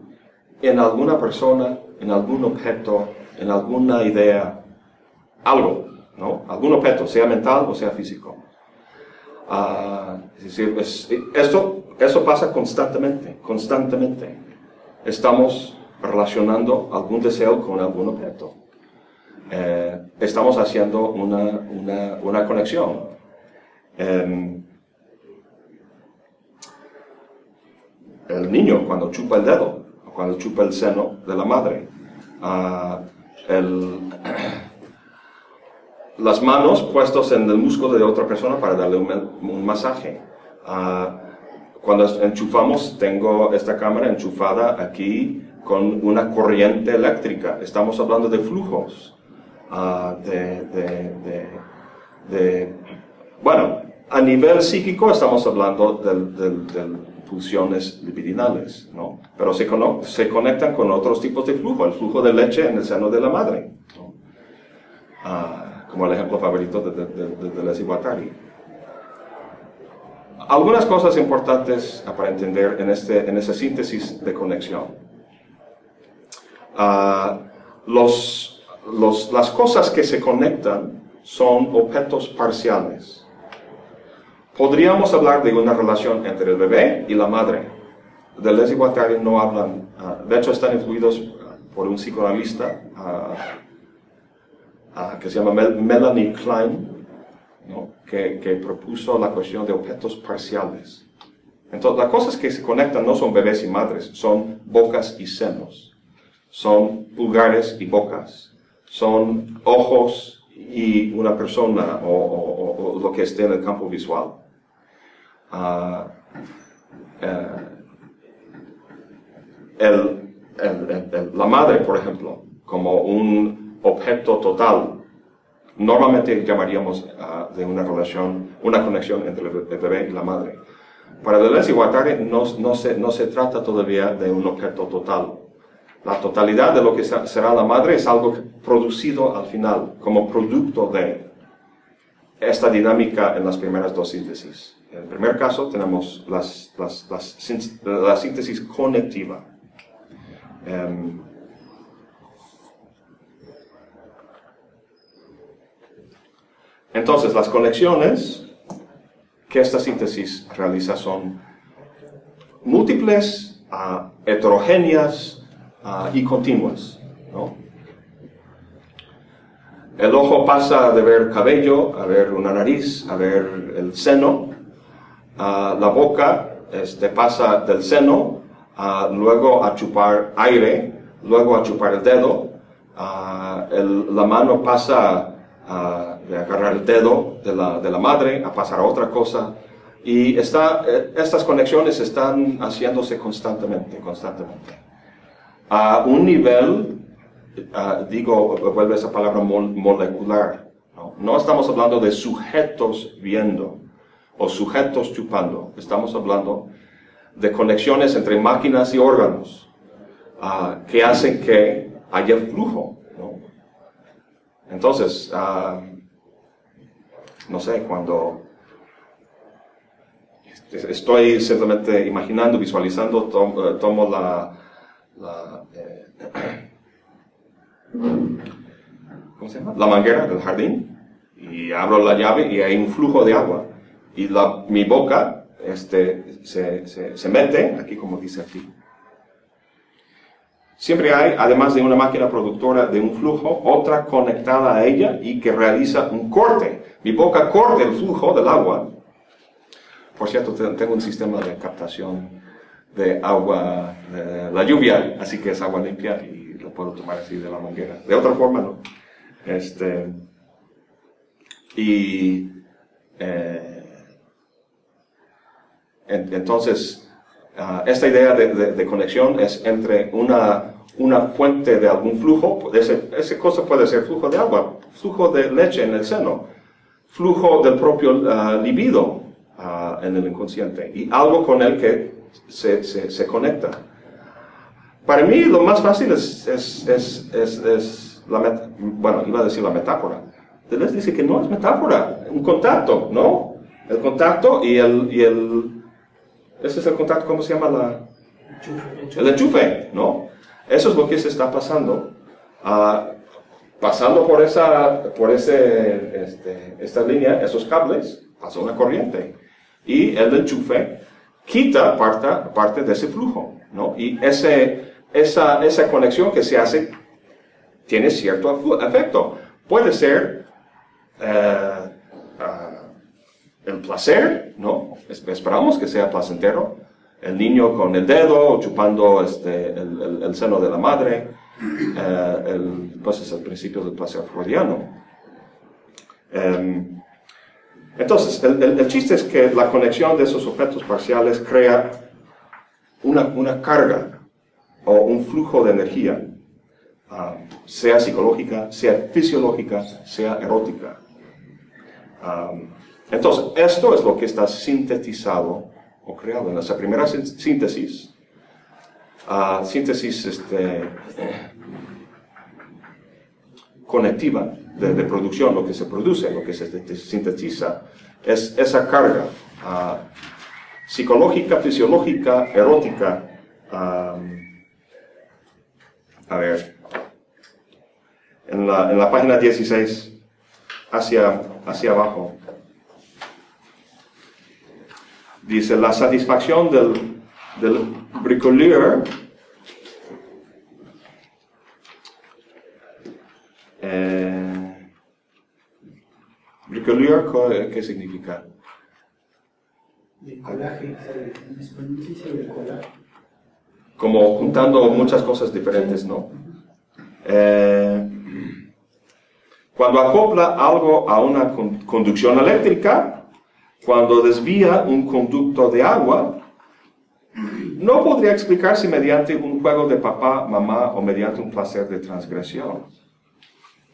en alguna persona, en algún objeto, en alguna idea, algo, ¿no? Algún objeto, sea mental o sea físico. Es decir, es- esto, eso pasa constantemente, constantemente. Estamos relacionando algún deseo con algún objeto. Eh, estamos haciendo una, una, una conexión. Em, el niño cuando chupa el dedo, cuando chupa el seno de la madre, ah, el- las manos puestas en el músculo de otra persona para darle un, un masaje. Ah, cuando enchufamos, tengo esta cámara enchufada aquí con una corriente eléctrica. Estamos hablando de flujos, ah, de, de- de- de- bueno, a nivel psíquico estamos hablando de pulsiones libidinales, ¿no? Pero se, se conectan con otros tipos de flujo, el flujo de leche en el seno de la madre, ¿no? Ah, como el ejemplo favorito de, de, de, de. Algunas cosas importantes para entender en, este, en esa síntesis de conexión. Ah, los, los- las cosas que se conectan son objetos parciales. Podríamos hablar de una relación entre el bebé y la madre. Deleuze y Guattari no hablan, ah, de hecho están influidos ah, por un psicoanalista ah, ah, que se llama Mel- Melanie Klein, ¿no? que, que propuso la cuestión de objetos parciales. Entonces, las cosas que se conectan no son bebés y madres, son bocas y senos, son pulgares y bocas, son ojos y una persona o, o- o- o lo que esté en el campo visual. El, el- el- el- la madre, por ejemplo, como un objeto total, normalmente llamaríamos ah, de una relación, una conexión entre el be- el bebé y la madre. Para Deleuze y Guattari no, se, trata todavía de un objeto total. La totalidad de lo que se- será la madre es algo producido al final, como producto de esta dinámica en las primeras dos síntesis. En el primer caso tenemos la síntesis conectiva. Em, entonces, las conexiones que esta síntesis realiza son múltiples, heterogéneas y continuas. El ojo pasa de ver cabello a ver una nariz, a ver el seno. Ah, la boca este, pasa del seno, ah, luego a chupar aire, luego a chupar el dedo. Ah, la mano pasa a, de agarrar el dedo de la, de la madre a pasar a otra cosa. Y está, eh, estas conexiones están haciéndose constantemente, constantemente. A un nivel ah, digo, vuelve esa palabra mol- molecular. ¿no? Estamos hablando de sujetos viendo o sujetos chupando. Estamos hablando de conexiones entre máquinas y órganos ah, que hacen que haya flujo. ¿no? Entonces, ah, no sé, cuando estoy simplemente imaginando, visualizando, tomo, eh, tomo la, la, eh, ¿cómo se llama? La manguera del jardín y abro la llave y hay un flujo de agua y la, mi boca este, se, se, se mete, aquí como dice aquí. Siempre hay, además de una máquina productora de un flujo, otra conectada a ella y que realiza un corte. Mi boca corta el flujo del agua. Por cierto, te- tengo un sistema de captación de agua, de la lluvia, así que es agua limpia y lo puedo tomar así de la manguera. De otra forma, no. Este, y eh, en- entonces, ah, esta idea de, de- de conexión es entre una, una fuente de algún flujo, ese, ese cosa puede ser flujo de agua, flujo de leche en el seno, flujo del propio ah, libido ah, en el inconsciente y algo con el que se, se, se conecta. Para mí lo más fácil es, es, es, es, la met- bueno, iba a decir la metáfora. Deleuze dice que no es metáfora, un contacto, ¿no? El contacto y el, y el, ese es el contacto, ¿cómo se llama la? El enchufe, ¿no? Eso es lo que se está pasando. Ah, pasando por esa, por ese, este, esta línea, esos cables, pasa una corriente. Y el enchufe quita parte, de ese flujo, ¿no? Y ese, esa, esa conexión que se hace tiene cierto efecto. Puede ser ah, el placer, ¿no? Es- Esperamos que sea placentero. El niño con el dedo chupando este, el seno de la madre. Eh, el, pues es el principio del placer freudiano. Em, entonces, el, el- el chiste es que la conexión de esos objetos parciales crea una, una carga o un flujo de energía, ah, sea psicológica, sea fisiológica, sea erótica. Am, entonces, esto es lo que está sintetizado o creado en esa primera síntesis. Ah, síntesis este, conectiva de, producción, lo que se produce, lo que se te- sintetiza, es esa carga ah, psicológica, fisiológica, erótica. a ver, en la, en la página 16, hacia, hacia abajo, dice la satisfacción del, del bricoleur eh, ¿qué significa? El colaje, en español se dice el colaje. como juntando muchas cosas diferentes, ¿no? Eh, cuando acopla algo a una con- conducción eléctrica, cuando desvía un conducto de agua, no podría explicarse mediante un juego de papá, mamá o mediante un placer de transgresión.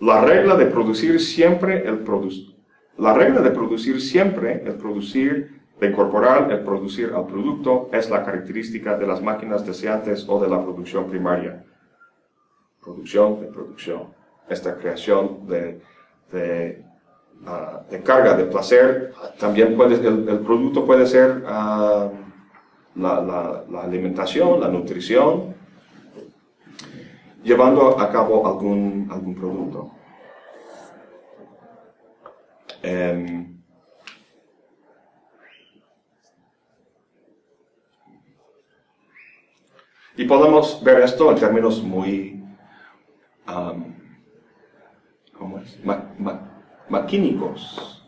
La regla de producir siempre el produ- la regla de producir siempre el producir, de incorporar el producir al producto es la característica de las máquinas deseantes o de la producción primaria. Producción de producción. Esta creación de, de, ah, carga, de placer, también puede, el, el producto puede ser ah, la, la- la alimentación, la nutrición, llevando a cabo algún, algún producto. Em, y podemos ver esto en términos muy, am, ¿cómo es? Ma- ma- maquínicos,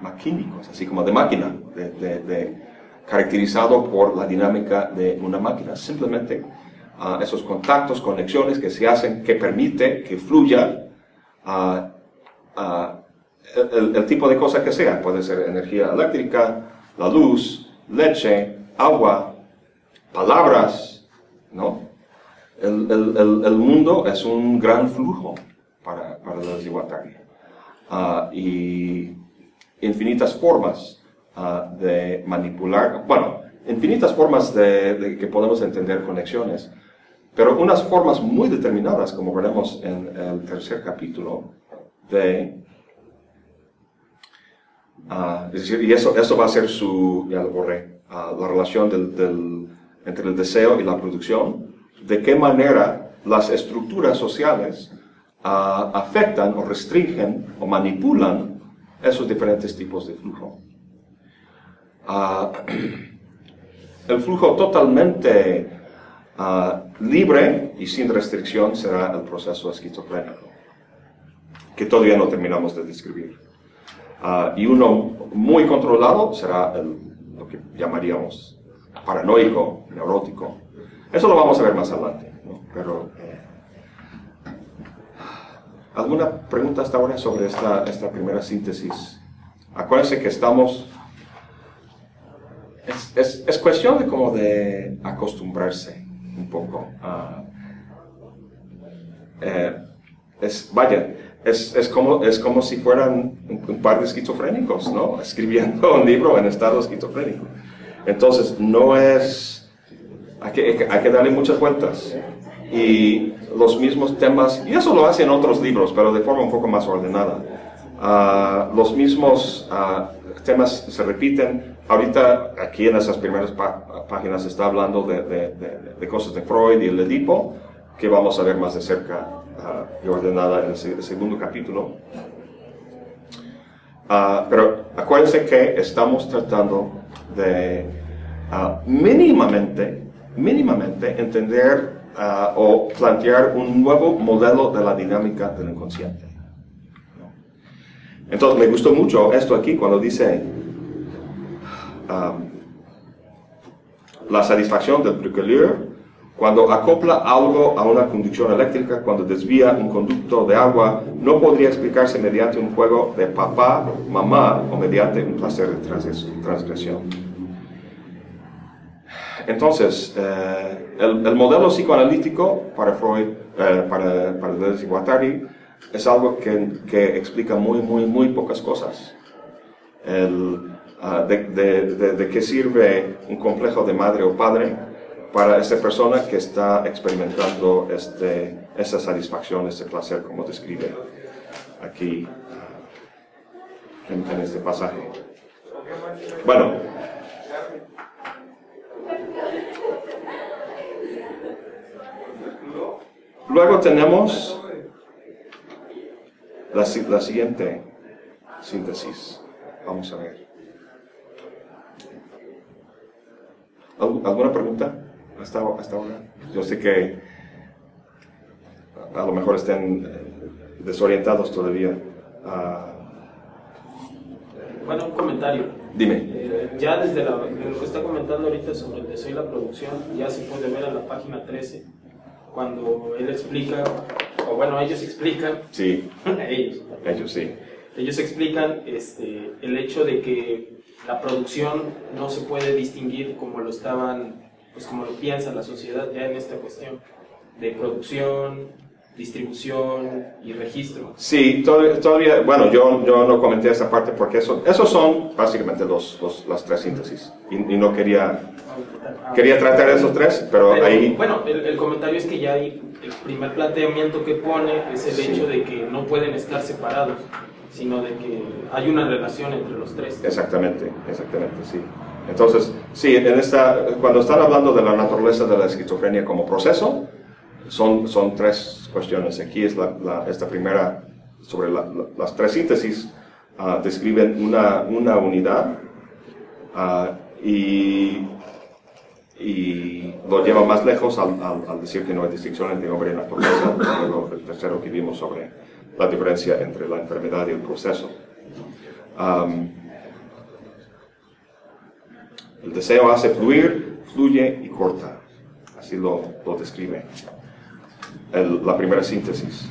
maquínicos, así como de máquina, de- caracterizado por la dinámica de una máquina. Simplemente ah, esos contactos, conexiones que se hacen, que permite que fluya ah, ah, el, tipo de cosa que sea. Puede ser energía eléctrica, la luz, leche, agua, palabras, ¿no? El, el- el- mundo es un gran flujo para, para desigualdad. Ah, y infinitas formas ah, de manipular, bueno, infinitas formas de, de que podemos entender conexiones, pero unas formas muy determinadas, como veremos en el tercer capítulo, de... ah, es decir, y eso, eso va a ser su, ya lo borré, ah, la relación del- del- entre el deseo y la producción, de qué manera las estructuras sociales ah, afectan o restringen o manipulan esos diferentes tipos de flujo. Ah, el flujo totalmente ah, libre y sin restricción será el proceso esquizofrénico, que todavía no terminamos de describir. Ah, y uno muy controlado será el- lo que llamaríamos paranoico, neurótico. Eso lo vamos a ver más adelante, ¿no? pero... eh, ¿Alguna pregunta hasta ahora sobre esta, esta primera síntesis? Acuérdense que estamos... Es, es- es cuestión de como de acostumbrarse un poco a... eh, es, vaya, es, es como, es como si fueran un, un par de esquizofrénicos, ¿no? Escribiendo un libro en estado esquizofrénico. Entonces, no es... Hay que, hay que darle muchas vueltas. Y los mismos temas, y eso lo hacen otros libros, pero de forma un poco más ordenada. Ah, los mismos ah, temas se repiten. Ahorita, aquí en esas primeras pá- páginas, está hablando de, de- de- de cosas de Freud y el Edipo, que vamos a ver más de cerca ah, y ordenada en el se- segundo capítulo. Ah, pero acuérdense que estamos tratando de ah, mínimamente, mínimamente entender o plantear un nuevo modelo de la dinámica del inconsciente. Entonces me gustó mucho esto aquí cuando dice ah, la satisfacción del bricolier cuando acopla algo a una conducción eléctrica, cuando desvía un conducto de agua, no podría explicarse mediante un juego de papá, mamá o mediante un placer de transgres- transgresión. Entonces, eh, el, el modelo psicoanalítico para Freud, eh, para, para Deleuze y Guattari, es algo que, que explica muy, muy, muy pocas cosas. El, ah, de, de- qué sirve un complejo de madre o padre para esa persona que está experimentando este, esa satisfacción, ese placer, como describe aquí ah, en este pasaje. Bueno, luego tenemos la, si- la siguiente síntesis. Vamos a ver. ¿Al- ¿Alguna pregunta hasta, hasta ahora? Yo sé que a lo mejor estén eh, desorientados todavía. Ah, Bueno, un comentario. dime. Eh, ya desde la- lo que está comentando ahorita sobre el deseo y la producción, ya se puede ver en la página 13, cuando él explica, o bueno, ellos explican, Sí, ellos, ellos sí. ellos explican este, el hecho de que la producción no se puede distinguir como lo estaban pues como lo piensa la sociedad ya en esta cuestión de producción, distribución y registro. Sí, todavía, todavía- bueno, yo, yo no comenté esa parte porque eso, esos son básicamente los, los- las tres síntesis. Y, y no quería, quería tratar esos tres, pero, Pero, ahí, Bueno, el, el comentario es que ya hay, el primer planteamiento que pone es el Sí. hecho de que no pueden estar separados, sino de que hay una relación entre los tres. exactamente, exactamente, sí. Entonces, sí, en esta, cuando están hablando de la naturaleza de la esquizofrenia como proceso, son, son tres cuestiones. Aquí es la, esta primera, sobre la- la- las tres síntesis, ah, describen una, una unidad ah, y, y lo lleva más lejos al, al- al decir que no hay distinción entre hombre y naturaleza. El tercero que vimos sobre la diferencia entre la enfermedad y el proceso. Am, el deseo hace fluir, fluye y corta. Así lo, lo describe el- la primera síntesis.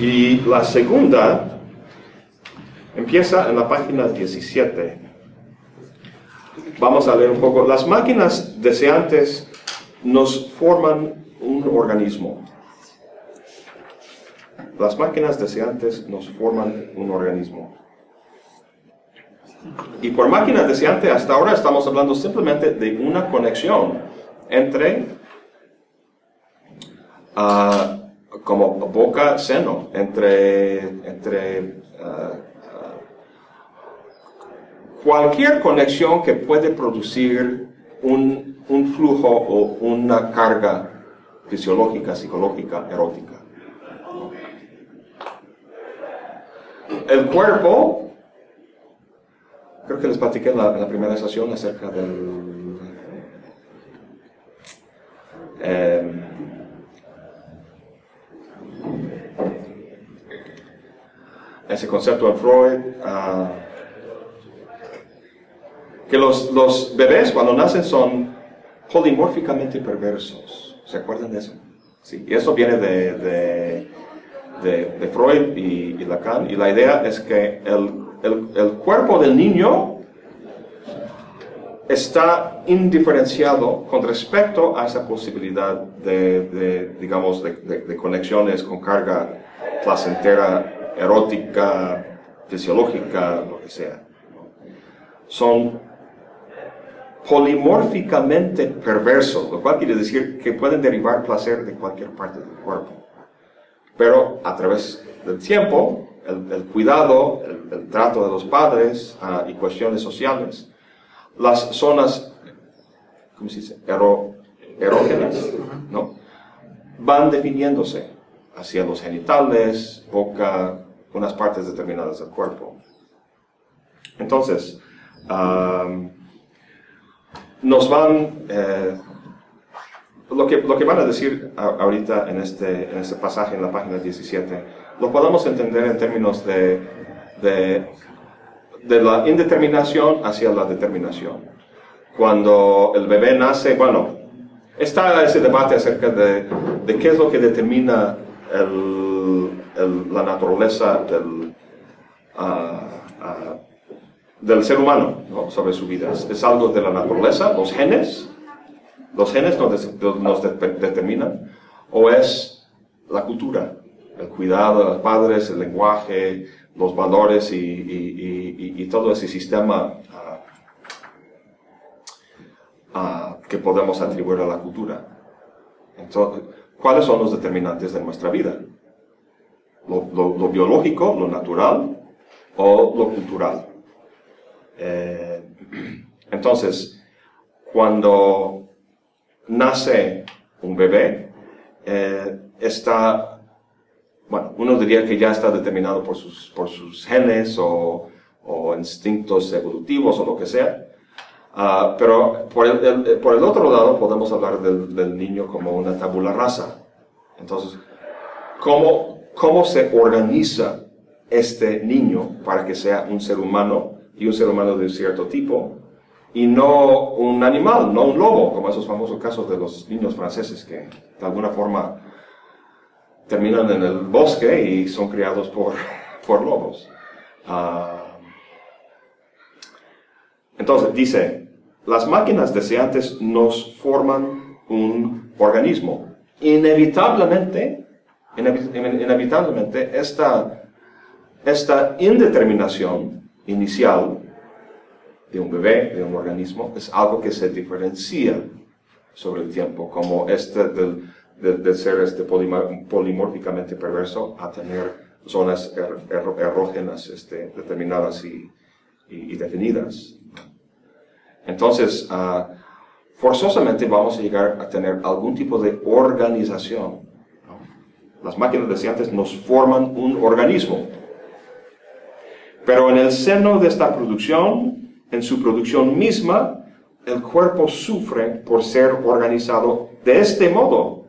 Y la segunda empieza en la página 17. Vamos a leer un poco. Las máquinas deseantes nos forman un organismo. Las máquinas deseantes nos forman un organismo. Y por máquina deseante hasta ahora estamos hablando simplemente de una conexión entre ah, como boca-seno, entre, entre ah, ah, cualquier conexión que puede producir un, un flujo o una carga fisiológica, psicológica, erótica. El cuerpo Creo que les platiqué en la, primera sesión acerca del... em, ese concepto de Freud, ah, que los, los bebés cuando nacen son polimórficamente perversos. ¿Se acuerdan de eso? Sí, y eso viene de, de, de- Freud y, Lacan, y la idea es que el, el- el cuerpo del niño está indiferenciado con respecto a esa posibilidad de, de, digamos, de- de conexiones con carga placentera, erótica, fisiológica, lo que sea. Son polimórficamente perversos, lo cual quiere decir que pueden derivar placer de cualquier parte del cuerpo. Pero a través del tiempo, el, cuidado, el, trato de los padres ah, y cuestiones sociales, las zonas, erógenas, ¿no? Van definiéndose hacia los genitales, boca, unas partes determinadas del cuerpo. Entonces, nos van, eh, lo, que, lo que van a decir ahorita en este, en este pasaje en la página 17, lo podemos entender en términos de, de, de la indeterminación hacia la determinación. Cuando el bebé nace, bueno, está ese debate acerca de, de qué es lo que determina la naturaleza del, ah, ah, ser humano ¿no? sobre su vida. ¿Es, algo de la naturaleza, los genes? ¿Los genes nos, determinan? ¿O es la cultura? El cuidado de los padres, el lenguaje, los valores y, todo ese sistema ah, que podemos atribuir a la cultura. Entonces, ¿cuáles son los determinantes de nuestra vida? ¿Lo, biológico, lo natural o lo cultural? Eh, entonces, cuando nace un bebé, eh, está, bueno, uno diría que ya está determinado por sus, por sus genes o, o instintos evolutivos o lo que sea. Ah, pero por el, el- por el otro lado podemos hablar del, del niño como una tabula rasa. Entonces, ¿cómo, ¿cómo se organiza este niño para que sea un ser humano y un ser humano de cierto tipo y no un animal, no un lobo, como esos famosos casos de los niños franceses que de alguna forma terminan en el bosque y son criados por, por lobos? Ah, entonces dice, las máquinas deseantes nos forman un organismo. Inevitablemente, inevitablemente esta, esta indeterminación inicial de un bebé, de un organismo, es algo que se diferencia sobre el tiempo, como este del, del, ser este polimórficamente perverso a tener zonas er, erógenas este, determinadas y, definidas. Entonces, uh, forzosamente vamos a llegar a tener algún tipo de organización. Las máquinas deseantes nos forman un organismo. Pero en el seno de esta producción, en su producción misma, el cuerpo sufre por ser organizado de este modo,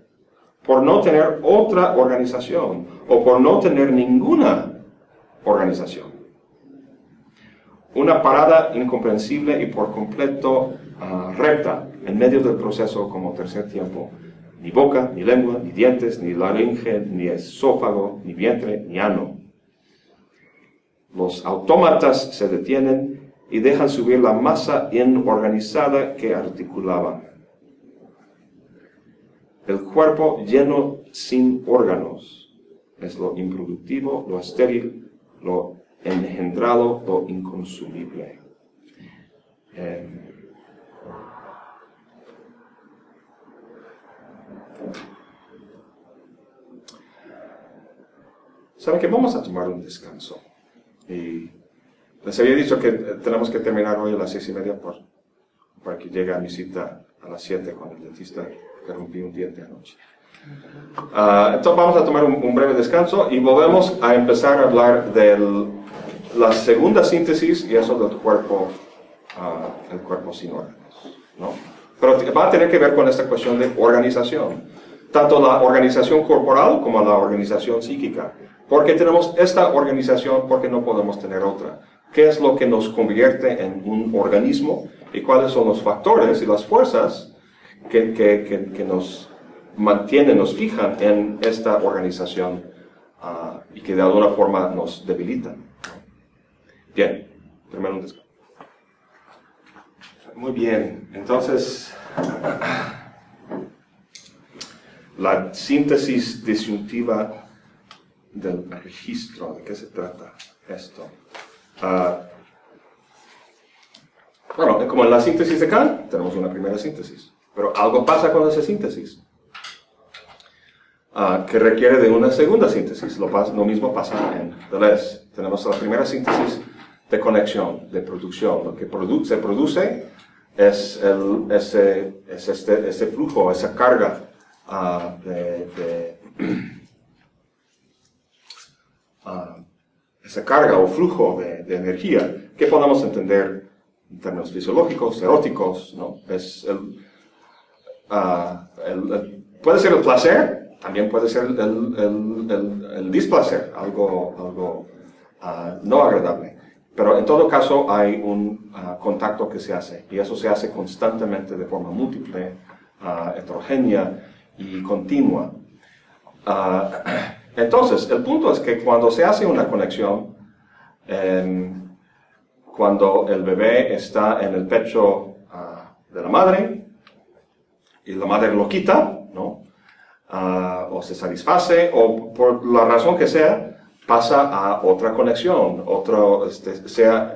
por no tener otra organización o por no tener ninguna organización. Una parada incomprensible y por completo ah, recta en medio del proceso como tercer tiempo. Ni boca, ni lengua, ni dientes, ni laringe, ni esófago, ni vientre, ni ano. Los autómatas se detienen y dejan subir la masa inorganizada que articulaba. El cuerpo lleno sin órganos es lo improductivo, lo estéril, lo engendrado, lo inconsumible. Eh, ¿Saben que vamos a tomar un descanso? Y les había dicho que tenemos que terminar hoy a las seis y media por, para que llegue a mi cita a las siete con el dentista que rompí un diente anoche. Uh, entonces vamos a tomar un, breve descanso y volvemos a empezar a hablar de la segunda síntesis y eso del cuerpo, uh, el cuerpo sin órganos. ¿no? Pero va a tener que ver con esta cuestión de organización, tanto la organización corporal como la organización psíquica. Porque tenemos esta organización, porque no podemos tener otra. ¿Qué es lo que nos convierte en un organismo y cuáles son los factores y las fuerzas que, que, que, nos mantienen, nos fijan en esta organización uh, y que de alguna forma nos debilitan? Bien, primero un. Muy bien, entonces la síntesis disyuntiva del registro. ¿De qué se trata esto? Uh, bueno, como en la síntesis de Kant, tenemos una primera síntesis. Pero algo pasa con esa síntesis. Uh, que requiere de una segunda síntesis. Lo, lo, mismo pasa en Deleuze. Tenemos la primera síntesis de conexión, de producción. Lo que produ se produce es, el, ese, es este, ese, flujo, esa carga uh, de, de esa carga o flujo de, energía que podemos entender en términos fisiológicos, eróticos, ¿no? Es ah, el, puede ser el placer, también puede ser el, displacer, algo, algo ah, no agradable. Pero en todo caso hay un ah, contacto que se hace y eso se hace constantemente de forma múltiple, heterogénea y continua. Entonces, el punto es que cuando se hace una conexión, em, cuando el bebé está en el pecho de la madre y la madre lo quita, Ah, o se satisface, o por la razón que sea, pasa a otra conexión, otro, este, sea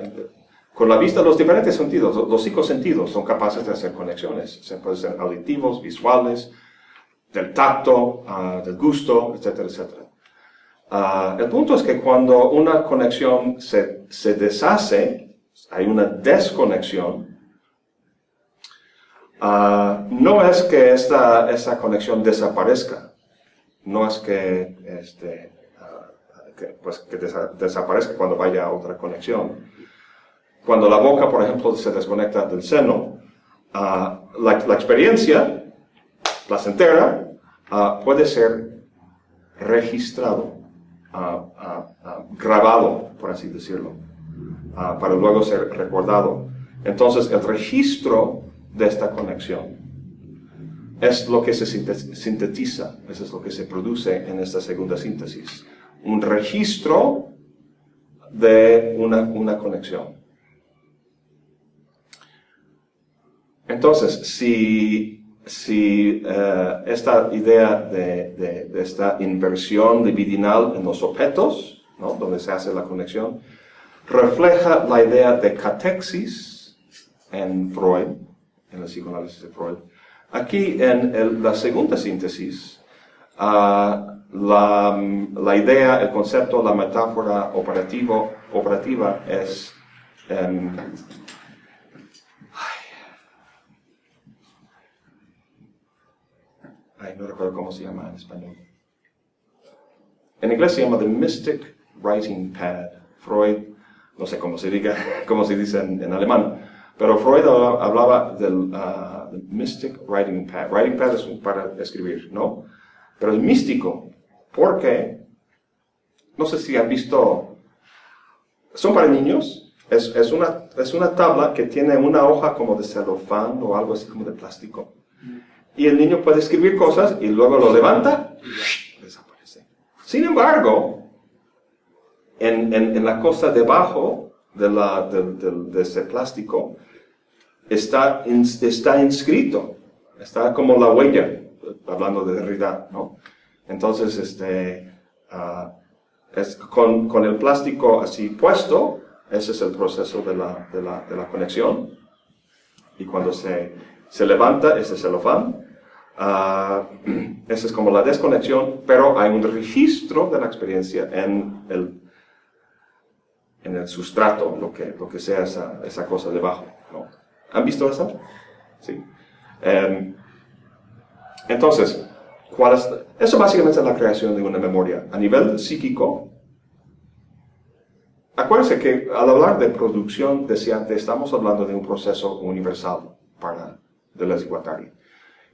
con la vista, los diferentes sentidos, los cinco sentidos son capaces de hacer conexiones. Se pueden ser auditivos, visuales, del tacto, ah, del gusto, etcétera, etcétera. Ah, el punto es que cuando una conexión se, se deshace, hay una desconexión, uh, no es que esta, esa conexión desaparezca, no es que, este, uh, que, pues, que desaparezca cuando vaya a otra conexión. Cuando la boca, por ejemplo, se desconecta del seno, la, la, experiencia placentera puede ser registrado grabado, por así decirlo, para luego ser recordado. Entonces, el registro de esta conexión es lo que se sintetiza, eso es lo que se produce en esta segunda síntesis. Un registro de una, una conexión. Entonces, si, si eh, esta idea de, esta inversión libidinal en los objetos, ¿no? donde se hace la conexión, refleja la idea de catexis en Freud, en el psicoanálisis de Freud. Aquí en el- la segunda síntesis, ah, la, la idea, el concepto, la metáfora operativo, operativa es em, Ay, no recuerdo cómo se llama en español. En inglés se llama The Mystic Writing Pad. Freud, no sé cómo se diga, cómo se dice en, en alemán, pero Freud habla- hablaba del the Mystic Writing Pad. Writing Pad es para escribir, ¿no? Pero es místico, porque, no sé si han visto, son para niños, es, es una, es una tabla que tiene una hoja como de celofán o algo así como de plástico. Y el niño puede escribir cosas y luego lo levanta y desaparece. Sin embargo, en, en- en la cosa debajo de, la, del- del- de ese plástico está, está inscrito, está como la huella, hablando de Derrida, ¿no? Entonces, este, ah, es con, con el plástico así puesto, ese es el proceso de la, de la, de la conexión. Y cuando se, se levanta ese celofán, ah, esa es como la desconexión, pero hay un registro de la experiencia en el, en el sustrato, lo que, lo que sea esa, esa cosa debajo. ¿no? ¿Han visto eso? Sí. Em, entonces, ¿cuál es? Eso básicamente es la creación de una memoria. A nivel psíquico, acuérdense que al hablar de producción deseante estamos hablando de un proceso universal para Deleuze y Guattari.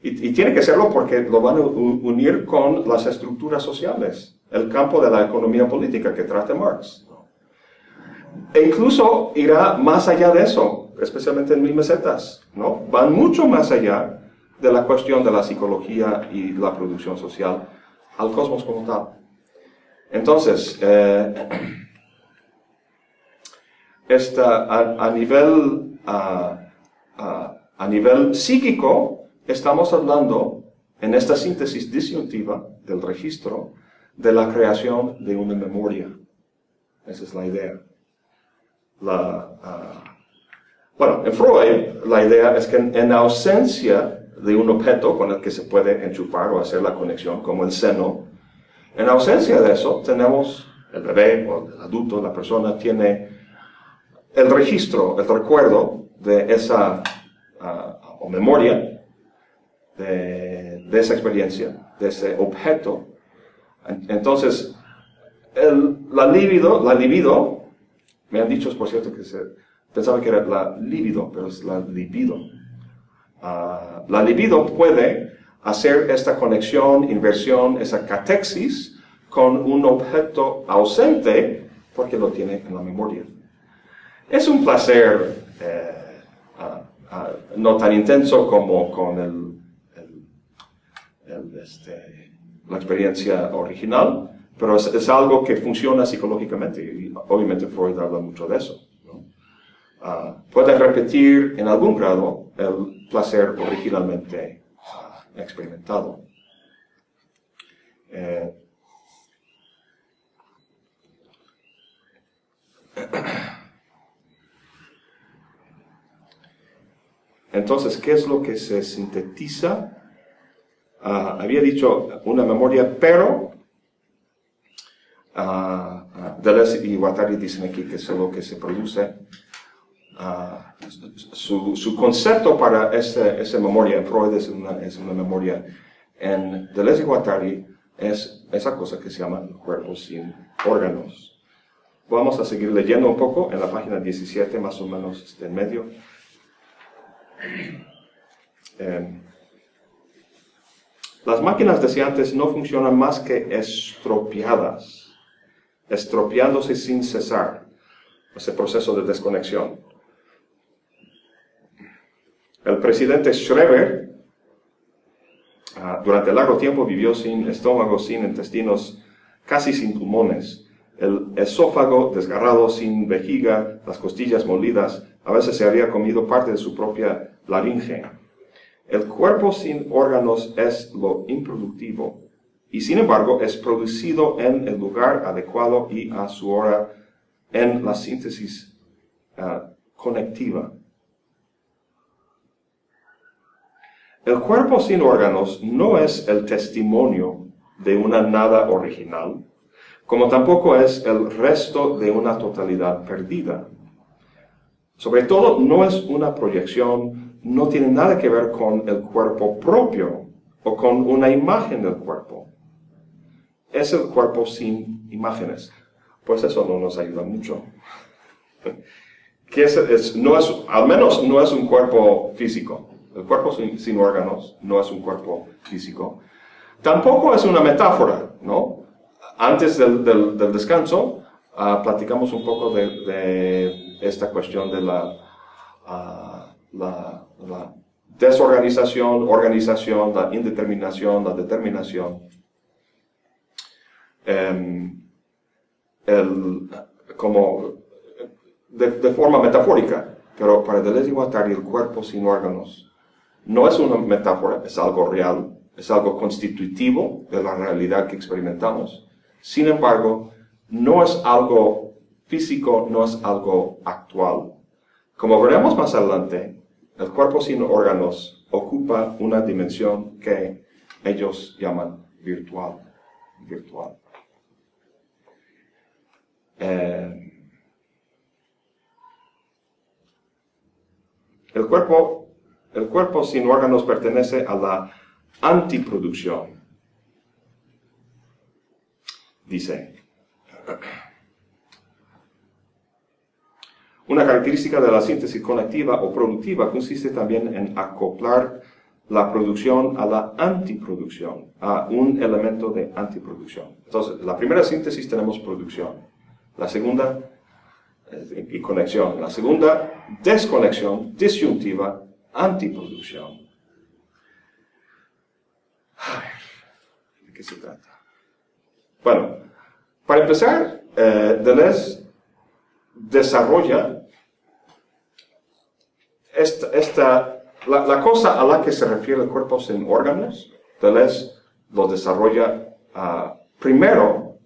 Y, y tiene que serlo porque lo van a unir con las estructuras sociales, el campo de la economía política que trata Marx. E incluso irá más allá de eso, especialmente en Mil Mesetas, ¿no? Van mucho más allá de la cuestión de la psicología y la producción social al cosmos como tal. Entonces, eh, esta, a, a nivel, ah, a nivel psíquico, estamos hablando en esta síntesis disyuntiva del registro de la creación de una memoria. Esa es la idea. La, ah, bueno, en Freud la idea es que en, en ausencia de un objeto con el que se puede enchufar o hacer la conexión, como el seno, en ausencia de eso tenemos el bebé o el adulto, la persona tiene el registro, el recuerdo de esa ah, o memoria de, esa experiencia, de ese objeto. En- Entonces, el- la libido, la libido, me han dicho, por cierto, que se, pensaba que era la libido, pero es la libido. Ah, la libido puede hacer esta conexión, inversión, esa catexis con un objeto ausente porque lo tiene en la memoria. Es un placer eh, ah, ah, no tan intenso como con el, este, la experiencia original, pero es, es algo que funciona psicológicamente y obviamente Freud habla mucho de eso. Puede repetir en algún grado el placer originalmente ah, experimentado. Eh, Entonces, ¿qué es lo que se sintetiza? Ah, había dicho una memoria, pero ah, ah, Deleuze y Guattari dicen aquí que es lo que se produce. Ah, su, concepto para ese- esa memoria Freud es una, es una memoria. En Deleuze y Guattari es esa cosa que se llama cuerpo sin órganos. Vamos a seguir leyendo un poco en la página 17, más o menos este, en medio. Eh, las máquinas deseantes no funcionan más que estropeadas, estropeándose sin cesar, ese proceso de desconexión. El presidente Schreber ah, durante largo tiempo vivió sin estómago, sin intestinos, casi sin pulmones, el esófago desgarrado, sin vejiga, las costillas molidas, a veces se había comido parte de su propia laringe. El cuerpo sin órganos es lo improductivo y sin embargo es producido en el lugar adecuado y a su hora en la síntesis ah, conectiva. El cuerpo sin órganos no es el testimonio de una nada original, como tampoco es el resto de una totalidad perdida. Sobre todo, no es una proyección, no tiene nada que ver con el cuerpo propio o con una imagen del cuerpo. Es el cuerpo sin imágenes. Pues eso no nos ayuda mucho. Que es, no es, al menos no es un cuerpo físico. El cuerpo sin, órganos no es un cuerpo físico. Tampoco es una metáfora, ¿no? Antes del, descanso, ah, platicamos un poco de, esta cuestión de ah, la, desorganización, organización, la indeterminación, la determinación. Em, como de, forma metafórica, pero para Deleuze y Guattari el cuerpo sin órganos no es una metáfora, es algo real, es algo constitutivo de la realidad que experimentamos. Sin embargo, no es algo físico, no es algo actual. Como veremos más adelante, el cuerpo sin órganos ocupa una dimensión que ellos llaman virtual. virtual. Eh, el cuerpo el cuerpo sin órganos pertenece a la antiproducción. Dice, una característica de la síntesis conectiva o productiva consiste también en acoplar la producción a la antiproducción, a un elemento de antiproducción. Entonces, la primera síntesis tenemos producción, la segunda y conexión, la segunda desconexión, disyuntiva antiproducción. ¿De qué se trata? Bueno, para empezar, eh, Deleuze desarrolla esta, la, cosa a la que se refiere el cuerpo sin órganos, Deleuze lo desarrolla ah, primero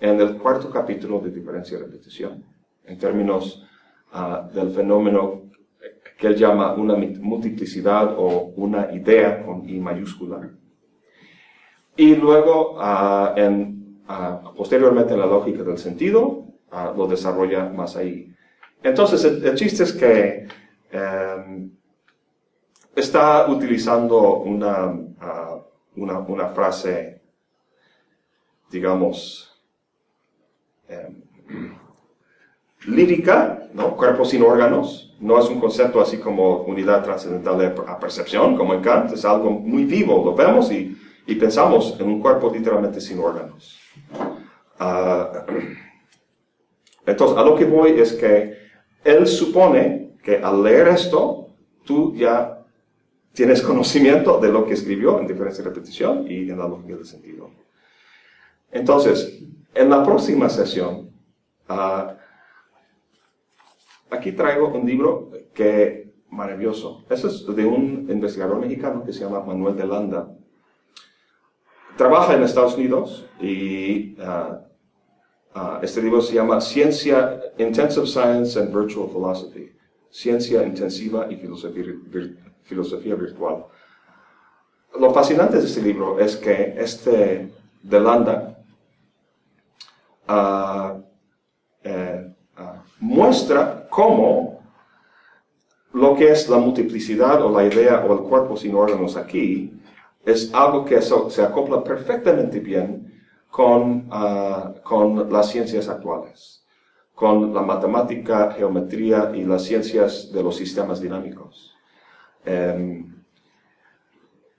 en el cuarto capítulo de diferencia y repetición, en términos ah, del fenómeno que él llama una multiplicidad o una idea con I mayúscula. Y luego, ah, ah, posteriormente en la lógica del sentido, ah, lo desarrolla más ahí. Entonces, el, chiste es que em, está utilizando una, una, una, frase, digamos, em, lírica, ¿no? cuerpo sin órganos, no es un concepto así como unidad trascendental de percepción, como en Kant, es algo muy vivo, lo vemos y, pensamos en un cuerpo literalmente sin órganos. Ah, entonces, a lo que voy es que él supone que al leer esto, tú ya tienes conocimiento de lo que escribió en diferencia y repetición y en la lógica del sentido. Entonces, en la próxima sesión, uh, Aquí traigo un libro que maravilloso. Este es de un investigador mexicano que se llama Manuel de Landa. Trabaja en Estados Unidos y uh, uh, este libro se llama Ciencia, Intensive Science and Virtual Philosophy. Ciencia intensiva y filosofía, virtual. Lo fascinante de este libro es que este de Landa uh, eh, muestra cómo lo que es la multiplicidad o la idea o el cuerpo sin órganos aquí es algo que se acopla perfectamente bien con, ah, con las ciencias actuales, con la matemática, geometría y las ciencias de los sistemas dinámicos. Em,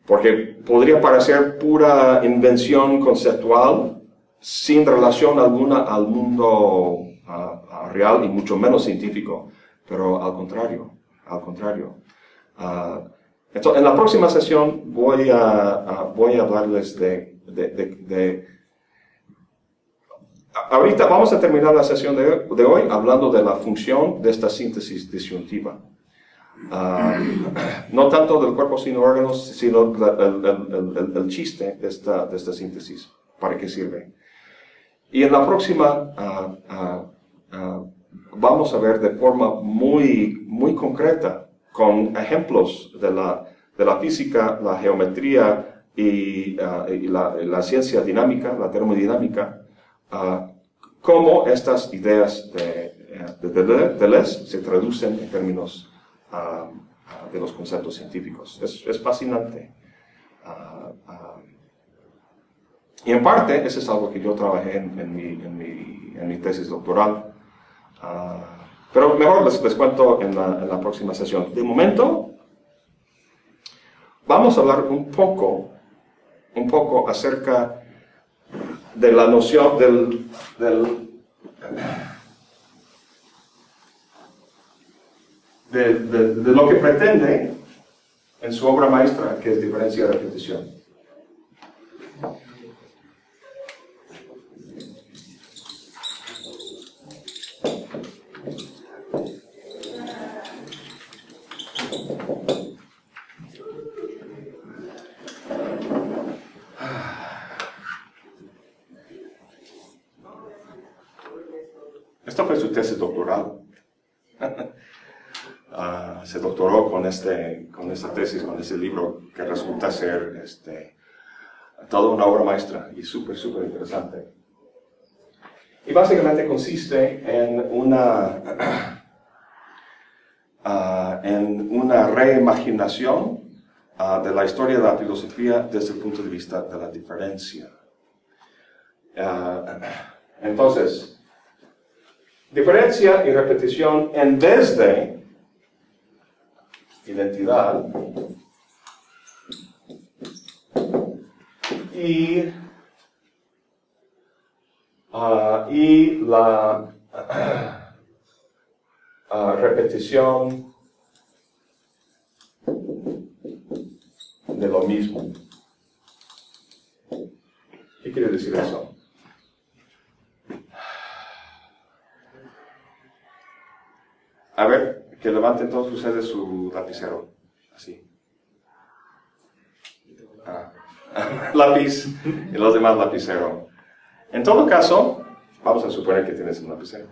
porque podría parecer pura invención conceptual sin relación alguna al mundo real y mucho menos científico, pero al contrario, al contrario. Ah, entonces, en la próxima sesión voy a, voy a hablarles de, de, Ahorita vamos a terminar la sesión de, hoy hablando de la función de esta síntesis disyuntiva. ah, no tanto del cuerpo sin órganos, sino el, el- el- el chiste de esta, de esta síntesis, para qué sirve. Y en la próxima ah, vamos a ver de forma muy, muy concreta, con ejemplos de la, de la física, la geometría y, ah, y la, la ciencia dinámica, la termodinámica, ah, cómo estas ideas de, eh, de Deleuze Deleuze se traducen en términos de los conceptos científicos. Es, es fascinante. Y en parte, eso es algo que yo trabajé en, en mi, en mi- en mi tesis doctoral. Ah, pero mejor les, les cuento en la, próxima sesión. De momento, vamos a hablar un poco, un poco acerca de la noción del, del de, lo que pretende en su obra maestra, que es diferencia de repetición. Esta fue su tesis doctoral. Ah, se doctoró con, esta tesis, con ese libro que resulta ser este, toda una obra maestra y súper, súper interesante. Y básicamente consiste en una, ah, en una reimaginación ah, de la historia de la filosofía desde el punto de vista de la diferencia. Ah, entonces, diferencia y repetición en vez de identidad y, ah, y la ah, repetición de lo mismo. ¿Qué quiere decir eso? A ver, que levanten todos ustedes su lapicero. Así. Ah. Lápiz y los demás lapicero. En todo caso, vamos a suponer que tienes un lapicero.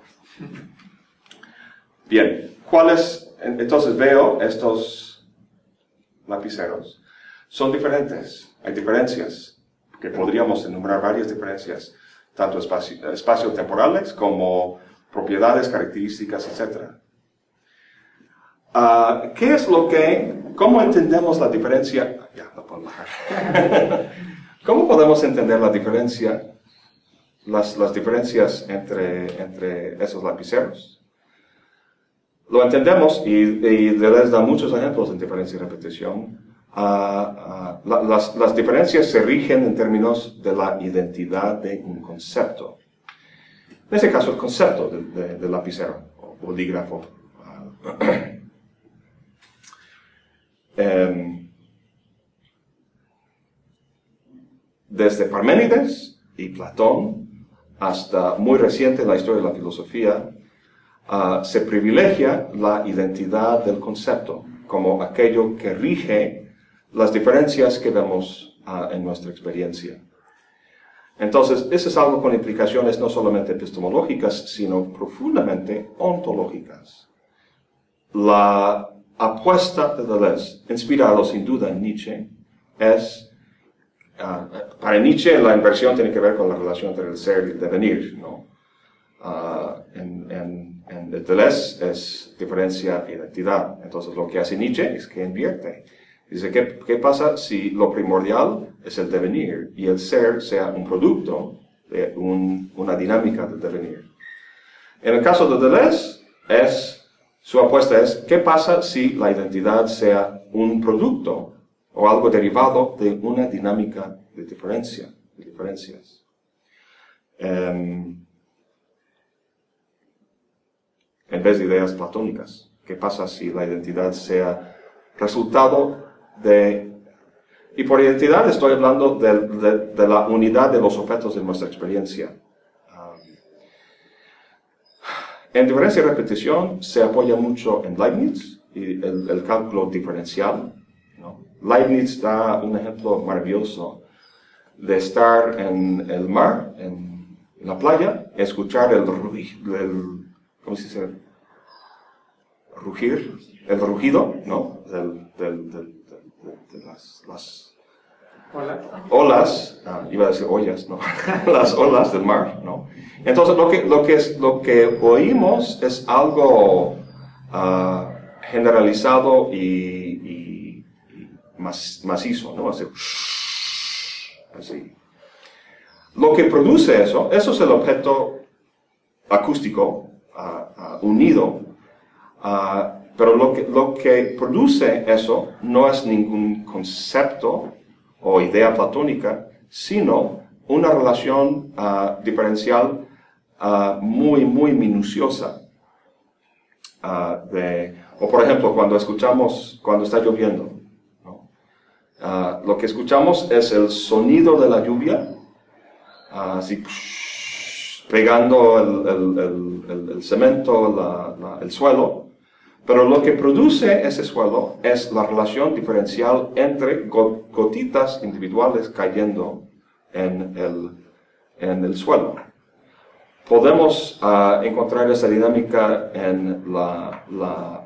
Bien, ¿cuáles? en- Entonces veo estos lapiceros. Son diferentes, hay diferencias, que podríamos enumerar varias diferencias, tanto espacio- espacio-temporales como propiedades, características, etcétera. Ah, ¿Qué es lo que, cómo entendemos la diferencia? Ya, lo puedo bajar. ¿Cómo podemos entender la diferencia, las, las diferencias entre, entre esos lapiceros? Lo entendemos y, y les da muchos ejemplos en diferencia y repetición. Ah, ah, la- las, las diferencias se rigen en términos de la identidad de un concepto. En este caso, el concepto del de- del lapicero o bolígrafo. Em, desde Parménides y Platón hasta muy reciente en la historia de la filosofía, ah, se privilegia la identidad del concepto como aquello que rige las diferencias que vemos ah, en nuestra experiencia. Entonces, eso es algo con implicaciones no solamente epistemológicas, sino profundamente ontológicas. La apuesta de Deleuze, inspirado sin duda en Nietzsche, es, ah, para Nietzsche la inversión tiene que ver con la relación entre el ser y el devenir, ¿no? Ah, en, en, en Deleuze es diferencia e identidad. Entonces lo que hace Nietzsche es que invierte. Dice, ¿qué, qué pasa si lo primordial es el devenir y el ser sea un producto de un- una dinámica del devenir? En el caso de Deleuze, es, su apuesta es, ¿qué pasa si la identidad sea un producto o algo derivado de una dinámica de diferencia, de diferencias? Em, en vez de ideas platónicas, ¿qué pasa si la identidad sea resultado de... Y por identidad estoy hablando de, la unidad de los objetos de nuestra experiencia. Um, en diferencia y repetición se apoya mucho en Leibniz y el, cálculo diferencial. Leibniz da un ejemplo maravilloso de estar en el mar, en la playa, escuchar el, el ¿cómo se dice? Rugir, el rugido, ¿no? Del, de las. Olas, ah, iba a decir ollas, ¿no? las olas del mar, ¿no? Entonces lo que, lo que, es, lo que oímos es algo ah, generalizado y, macizo, ¿no? Así. Lo que produce eso, eso es el objeto acústico ah, ah, unido, pero lo que, lo que produce eso no es ningún concepto o idea platónica, sino una relación ah, diferencial ah, muy, muy minuciosa. ah, o por ejemplo, cuando escuchamos, cuando está lloviendo, lo que escuchamos es el sonido de la lluvia, así pegando el, el- cemento, el suelo, pero lo que produce ese suelo es la relación diferencial entre go- gotitas individuales cayendo en el, en el suelo. Podemos ah, encontrar esa dinámica en la, la-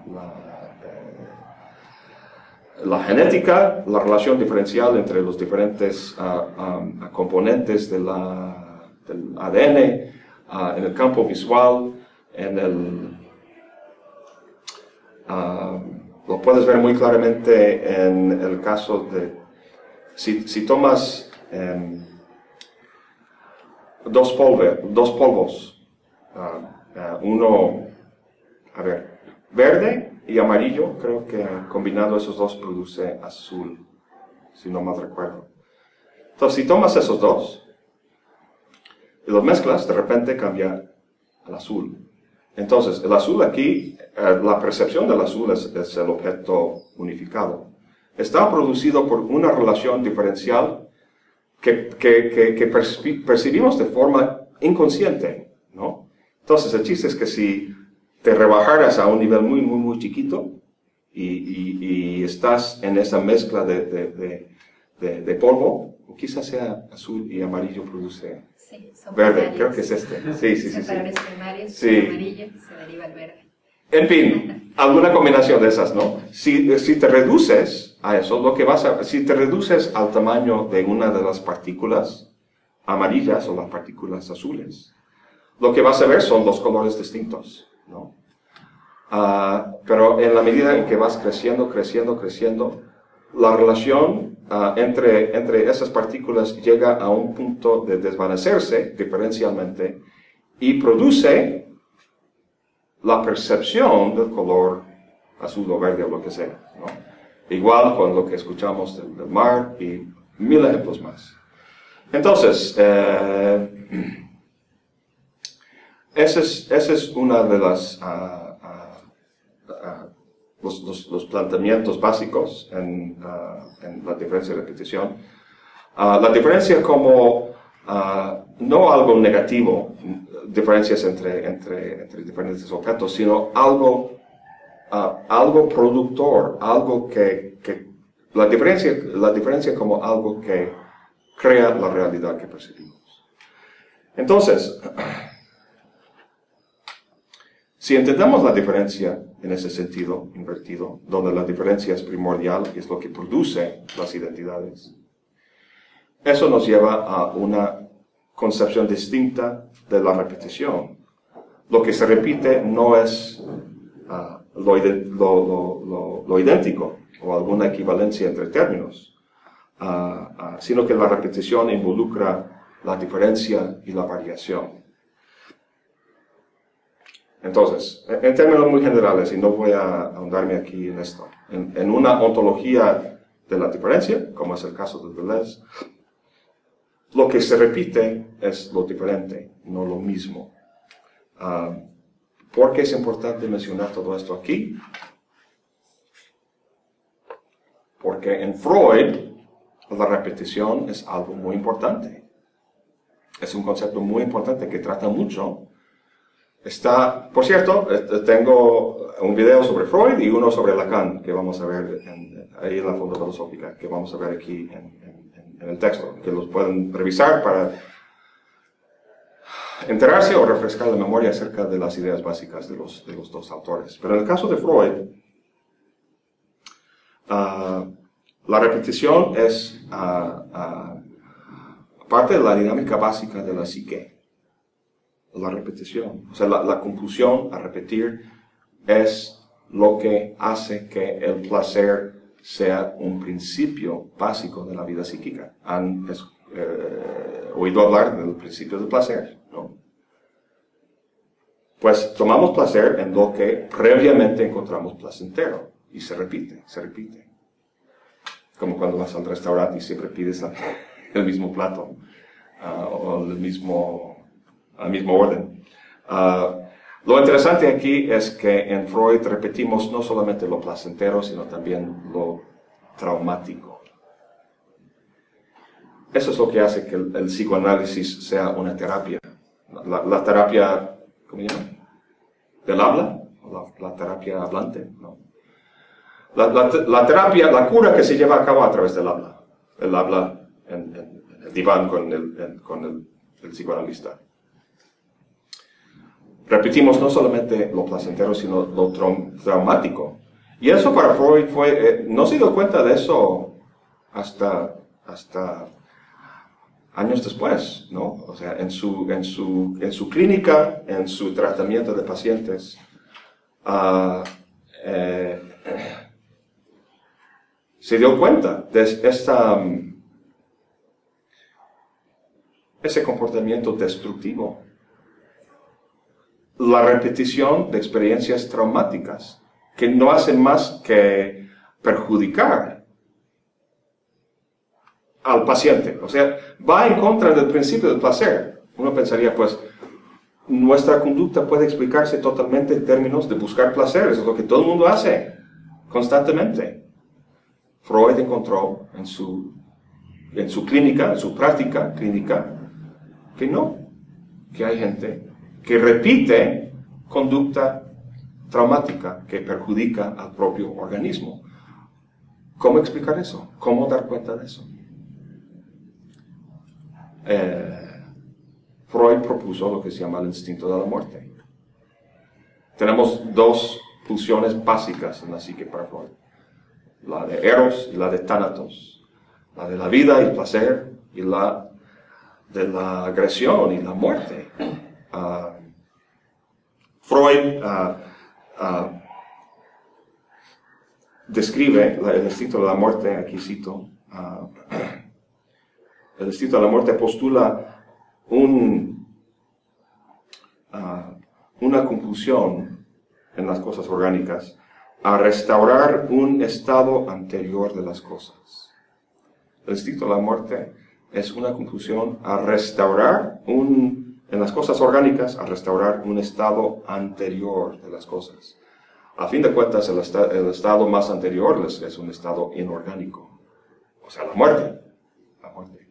eh, la genética, la relación diferencial entre los diferentes ah, ah, componentes del ADN, ah, en el campo visual, en el, Ah, lo puedes ver muy claramente en el caso de, si, si tomas em, dos, polve- dos polvos, ah, ah, uno, a ver, verde y amarillo, creo que combinado esos dos produce azul, si no mal recuerdo. Entonces, si tomas esos dos y los mezclas, de repente cambia al azul. Entonces, el azul aquí, eh, la percepción del azul es, el objeto unificado. Está producido por una relación diferencial que, que- que- que perci- percibimos de forma inconsciente, ¿no? Entonces, el chiste es que si te rebajaras a un nivel muy, muy, muy chiquito y, y- estás en esa mezcla de, de polvo, quizás sea azul y amarillo produce Sí, son verde, creo que es este. Sí, sí, sí. Sí. primarios, Sí. amarillo, se deriva el verde. En fin, alguna combinación de esas, ¿no? Si, si te reduces a eso, lo que vas a, si te reduces al tamaño de una de las partículas amarillas o las partículas azules, lo que vas a ver son dos colores distintos, ¿no? Ah, pero en la medida en que vas creciendo, creciendo, creciendo, la relación ah, entre, entre esas partículas llega a un punto de desvanecerse diferencialmente y produce la percepción del color azul o verde o lo que sea. Igual con lo que escuchamos del, mar y mil ejemplos más. Entonces, eh, esa es, es una de las ah, los, los- planteamientos básicos en, ah, en la diferencia de repetición. Ah, la diferencia como ah, no algo negativo, diferencias entre, entre, diferentes objetos, sino algo, algo productor, algo que, que la, diferencia, la diferencia como algo que crea la realidad que percibimos. Entonces, si entendemos la diferencia en ese sentido invertido, donde la diferencia es primordial y es lo que produce las identidades, eso nos lleva a una concepción distinta de la repetición. Lo que se repite no es ah, lo idéntico o alguna equivalencia entre términos, ah, ah, sino que la repetición involucra la diferencia y la variación. Entonces, en términos muy generales, y no voy a ahondarme aquí en esto, en, en una ontología de la diferencia, como es el caso de Deleuze, lo que se repite es lo diferente, no lo mismo. Ah, ¿Por qué es importante mencionar todo esto aquí? Porque en Freud la repetición es algo muy importante. Es un concepto muy importante que trata mucho Está, por cierto, tengo un video sobre Freud y uno sobre Lacan, que vamos a ver en- ahí en la fondo filosófica, que vamos a ver aquí en, en- en- el texto, que los pueden revisar para enterarse o refrescar la memoria acerca de las ideas básicas de los, de los dos autores. Pero en el caso de Freud, ah, la repetición es ah, ah, parte de la dinámica básica de la psique. La repetición, o sea, la, la compulsión a repetir es lo que hace que el placer sea un principio básico de la vida psíquica. Han es- eh, oído hablar del principio del placer, ¿no? Pues tomamos placer en lo que previamente encontramos placentero y se repite, se repite. Como cuando vas al restaurante y siempre pides el mismo plato ah, o el mismo, al mismo orden. Ah, lo interesante aquí es que en Freud repetimos no solamente lo placentero, sino también lo traumático. Eso es lo que hace que el, el psicoanálisis sea una terapia. La, la terapia, ¿cómo se llama? Del habla, la, la terapia hablante, ¿no? La, la- la terapia, la cura que se lleva a cabo a través del habla. El habla en, en- en el diván con el, en- con el, el psicoanalista. Repetimos no solamente lo placentero, sino lo traum- traumático. Y eso para Freud fue, eh, no se dio cuenta de eso hasta, hasta años después, ¿no? O sea, en su, en su, en su clínica, en su tratamiento de pacientes, ah, eh, se dio cuenta de esta, ese comportamiento destructivo. La repetición de experiencias traumáticas que no hacen más que perjudicar al paciente. O sea, va en contra del principio del placer. Uno pensaría, pues, nuestra conducta puede explicarse totalmente en términos de buscar placer. Eso es lo que todo el mundo hace constantemente. Freud encontró en su, en su clínica, en su práctica clínica, que no, que hay gente que repite conducta traumática que perjudica al propio organismo. ¿Cómo explicar eso? ¿Cómo dar cuenta de eso? Eh, Freud propuso lo que se llama el instinto de la muerte. Tenemos dos pulsiones básicas en la psique para Freud. La de Eros y la de Thanatos. La de la vida y el placer y la de la agresión y la muerte. Ah, Freud ah, ah, describe el instinto de la muerte, aquí cito, ah, el instinto de la muerte postula un, una compulsión en las cosas orgánicas a restaurar un estado anterior de las cosas. El instinto de la muerte es una compulsión a restaurar un, en las cosas orgánicas, a restaurar un estado anterior de las cosas. A fin de cuentas, el, el estado más anterior es, un estado inorgánico, o sea, la muerte. La muerte.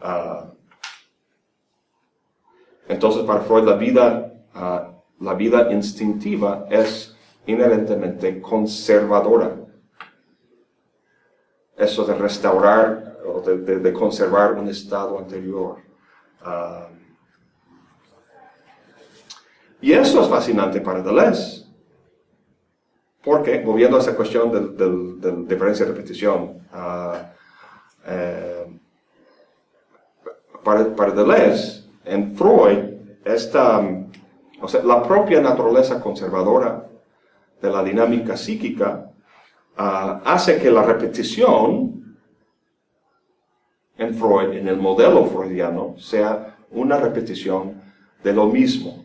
Ah, entonces, para Freud, la vida, ah, la vida instintiva es inherentemente conservadora. Eso de restaurar o de conservar un estado anterior. Ah, y eso es fascinante para Deleuze. Porque, volviendo a esa cuestión del, del diferencia de repetición, ah, eh, para, Deleuze, en Freud, esta, o sea, la propia naturaleza conservadora de la dinámica psíquica ah, hace que la repetición en Freud, en el modelo freudiano, sea una repetición de lo mismo,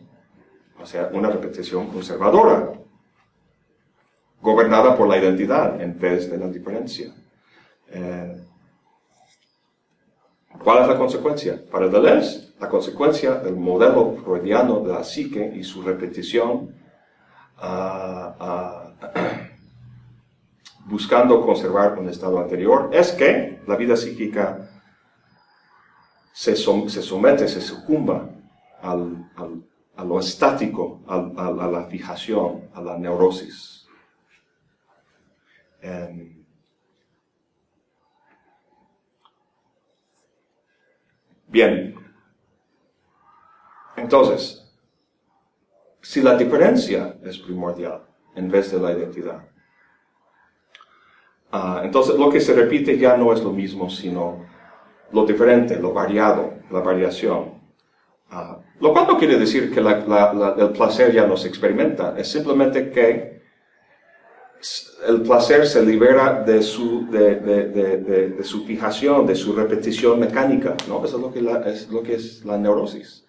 o sea, una repetición conservadora, gobernada por la identidad en vez de la diferencia. Eh, ¿Cuál es la consecuencia? Para Deleuze, la consecuencia del modelo freudiano de la psique y su repetición, ah, ah, buscando conservar un estado anterior, es que la vida psíquica se, som- se somete, se sucumba al- a lo estático, a, la fijación, a la neurosis. Bien, entonces, si la diferencia es primordial en vez de la identidad, ah, entonces lo que se repite ya no es lo mismo, sino lo diferente, lo variado, la variación. Lo cual no quiere decir que el placer ya no se experimenta, es simplemente que el placer se libera de su, de, de- su fijación, de su repetición mecánica, ¿no? Eso es lo que, es, lo que es la neurosis.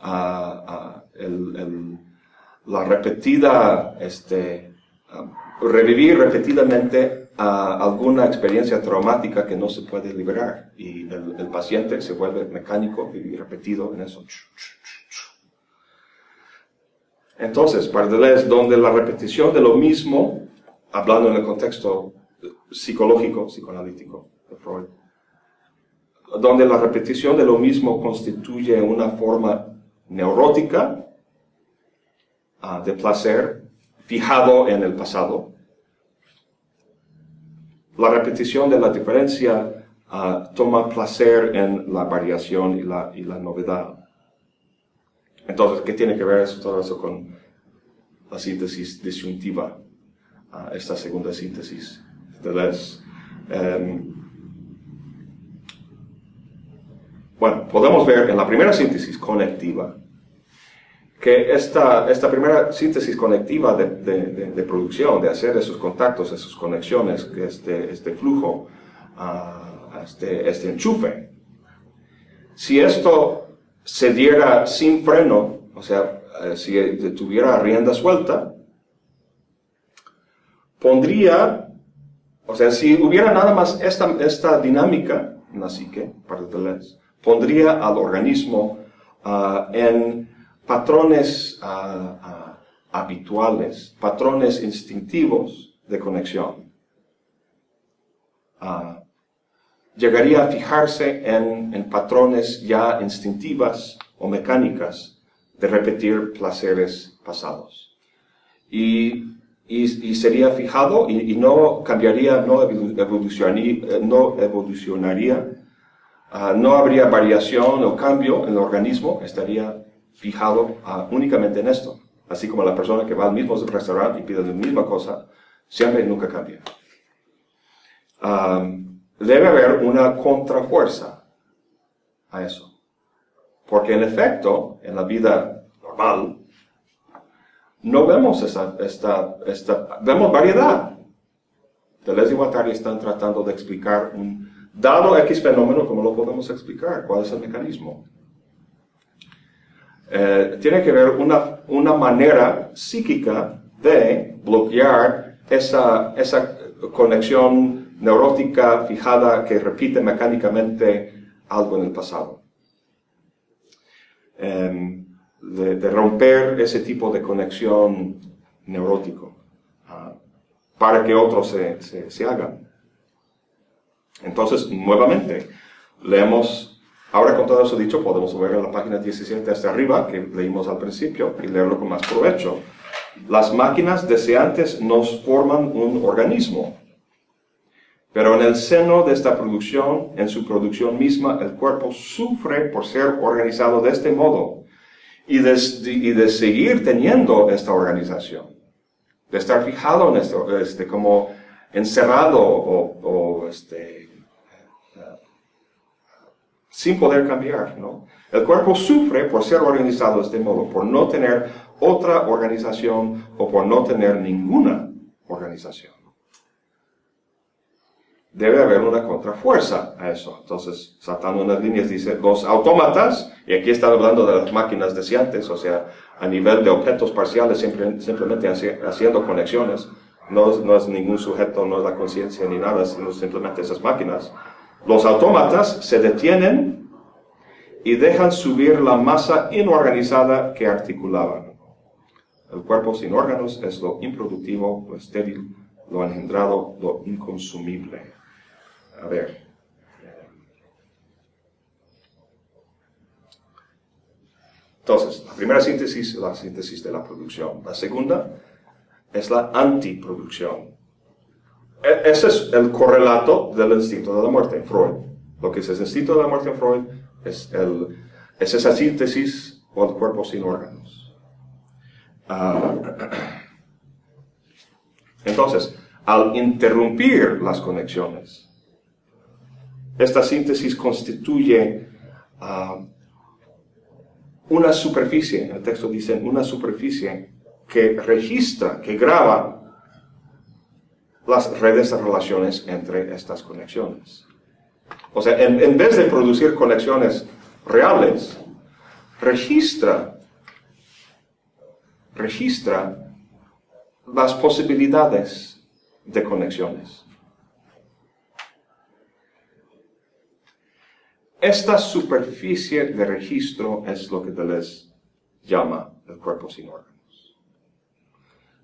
Ah, ah, la repetida, este, ah, revivir repetidamente ah, alguna experiencia traumática que no se puede liberar y el, el paciente se vuelve mecánico y repetido en eso. Entonces, para Deleuze, donde la repetición de lo mismo, hablando en el contexto psicológico, psicoanalítico de Freud, donde la repetición de lo mismo constituye una forma neurótica ah, de placer fijado en el pasado, la repetición de la diferencia ah, toma placer en la variación y la, novedad. Entonces, ¿qué tiene que ver eso, todo eso con la síntesis disyuntiva? ah, esta segunda síntesis de. Em, bueno, podemos ver en la primera síntesis conectiva que esta, esta primera síntesis conectiva de, de- de- de producción, de hacer esos contactos, esas conexiones, este, este flujo, ah, este, este enchufe, si esto se diera sin freno, o sea, eh, si tuviera rienda suelta, pondría, o sea, si hubiera nada más esta, esta dinámica en la psique, para pondría al organismo ah, en patrones ah, ah, habituales, patrones instintivos de conexión. Ah, llegaría a fijarse en, en patrones ya instintivas o mecánicas de repetir placeres pasados. Y, y- sería fijado y, no cambiaría, no evolu- evolucionaría, eh, no evolucionaría no habría variación o cambio en el organismo, estaría fijado ah, únicamente en esto. Así como la persona que va al mismo restaurante y pide la misma cosa, siempre y nunca cambia. Debe haber una contrafuerza a eso. Porque en efecto, en la vida normal, no vemos esa, esta, esta, vemos variedad. Deleuze y Guattari están tratando de explicar un dado X fenómeno, ¿cómo lo podemos explicar? ¿Cuál es el mecanismo? Eh, tiene que ver una, una manera psíquica de bloquear esa, esa conexión neurótica fijada que repite mecánicamente algo en el pasado. Em, de, romper ese tipo de conexión neurótico ah, para que otros se, se hagan. Entonces, nuevamente, leemos, ahora con todo eso dicho, podemos ver en la página 17 hasta arriba, que leímos al principio, y leerlo con más provecho. Las máquinas deseantes nos forman un organismo, pero en el seno de esta producción, en su producción misma, el cuerpo sufre por ser organizado de este modo y de, y de seguir teniendo esta organización, de estar fijado en esto, este, como encerrado o, o, este, sin poder cambiar, ¿no? El cuerpo sufre por ser organizado de este modo, por no tener otra organización o por no tener ninguna organización. Debe haber una contrafuerza a eso. Entonces, saltando unas líneas, dice, los autómatas, y aquí está hablando de las máquinas deseantes, o sea, a nivel de objetos parciales, simple- simplemente haci- haciendo conexiones, no no es ningún sujeto, no es la conciencia ni nada, sino simplemente esas máquinas. Los autómatas se detienen y dejan subir la masa inorganizada que articulaban. El cuerpo sin órganos es lo improductivo, lo estéril, lo engendrado, lo inconsumible. A ver. Entonces, la primera síntesis es la síntesis de la producción. La segunda es la antiproducción. E- Ese es el correlato del instinto de la muerte en Freud. Lo que es el instinto de la muerte en Freud es, el, es esa síntesis o el cuerpo sin órganos. Ah, entonces, al interrumpir las conexiones, esta síntesis constituye ah, una superficie, el texto dicen una superficie que registra, que graba las redes de relaciones entre estas conexiones. O sea, en, vez de producir conexiones reales, registra, registra las posibilidades de conexiones. Esta superficie de registro es lo que Deleuze llama el cuerpo sin órganos.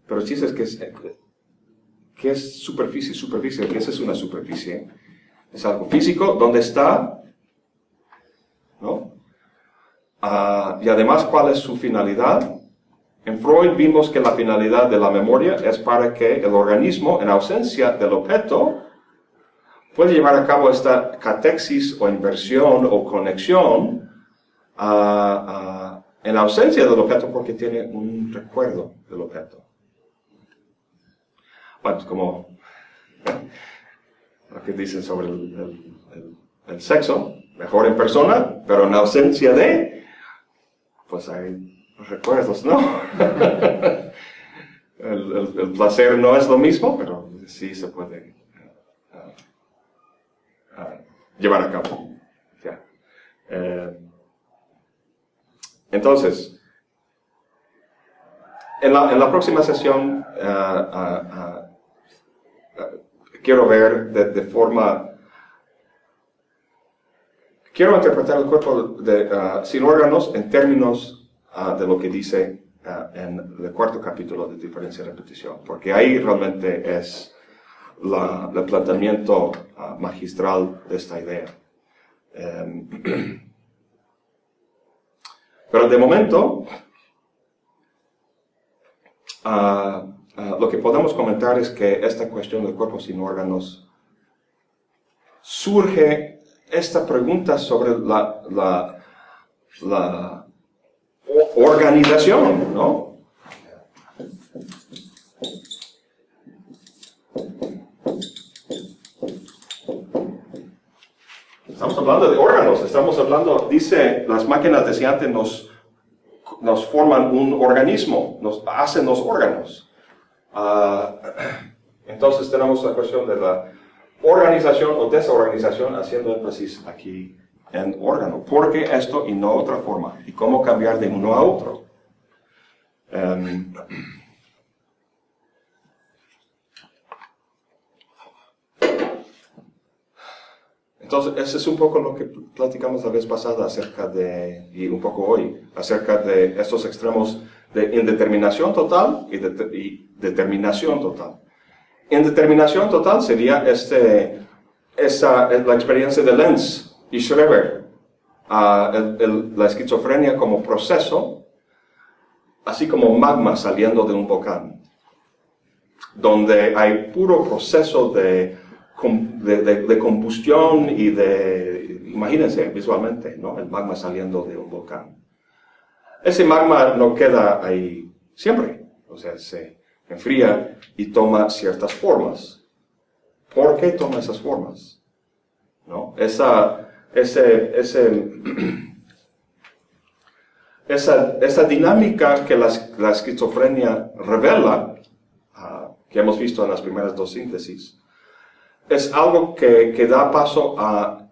Pero chiste es que es, ¿qué es superficie? Superficie, ¿qué es una superficie? Es algo físico, ¿dónde está? ¿No? Ah, y además, ¿cuál es su finalidad? En Freud vimos que la finalidad de la memoria es para que el organismo, en ausencia del objeto, puede llevar a cabo esta catexis o inversión o conexión ah, ah, en ausencia del objeto porque tiene un recuerdo del objeto. Bueno, es como lo que dicen sobre el, el- sexo, mejor en persona, pero en ausencia de, pues hay recuerdos, ¿no? el, placer no es lo mismo, pero sí se puede ah, ah, llevar a cabo. Ya. Eh, entonces, en la, en la próxima sesión ah, quiero ver de, de forma... Quiero interpretar el cuerpo de, ah, sin órganos en términos ah, de lo que dice ah, en el cuarto capítulo de diferencia y repetición, porque ahí realmente es la- el planteamiento magistral de esta idea. Em, pero de momento, ah, ah, lo que podemos comentar es que esta cuestión del cuerpo sin órganos surge esta pregunta sobre la, la, organización, ¿no? Estamos hablando de órganos, estamos hablando, dice, las máquinas deseantes nos, nos forman un organismo, nos hacen los órganos. Ah, entonces tenemos la cuestión de la organización o desorganización, haciendo énfasis aquí en órgano. ¿Por qué esto y no otra forma? ¿Y cómo cambiar de uno a otro? Em, Entonces, ese es un poco lo que platicamos la vez pasada acerca de, y un poco hoy, acerca de estos extremos de indeterminación total y, de- determinación total. Indeterminación total sería este, esa, es la experiencia de Lenz y Schreber, ah, el- el- la esquizofrenia como proceso, así como magma saliendo de un volcán, donde hay puro proceso de, de, de- de combustión y de, imagínense visualmente, ¿no? el magma saliendo de un volcán. Ese magma no queda ahí siempre, o sea, se enfría y toma ciertas formas. ¿Por qué toma esas formas? ¿No? Esa, ese, ese, esa, esa dinámica que la, la esquizofrenia revela, ah, que hemos visto en las primeras dos síntesis, es algo que, que da paso a,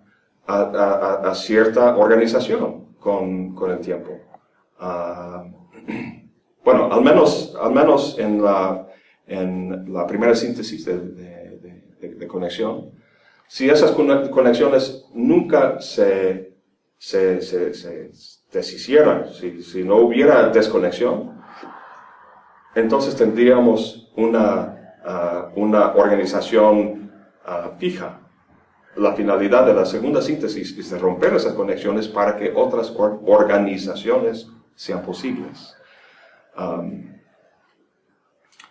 a, a- a cierta organización con, con el tiempo. Ah, bueno, al menos, al menos en, la, en la primera síntesis de, de- conexión, si esas cone- conexiones nunca se, se, se, se deshicieran, si, si no hubiera desconexión, entonces tendríamos una, ah, una organización ah, fija. La finalidad de la segunda síntesis es de romper esas conexiones para que otras or- organizaciones sean posibles. Um,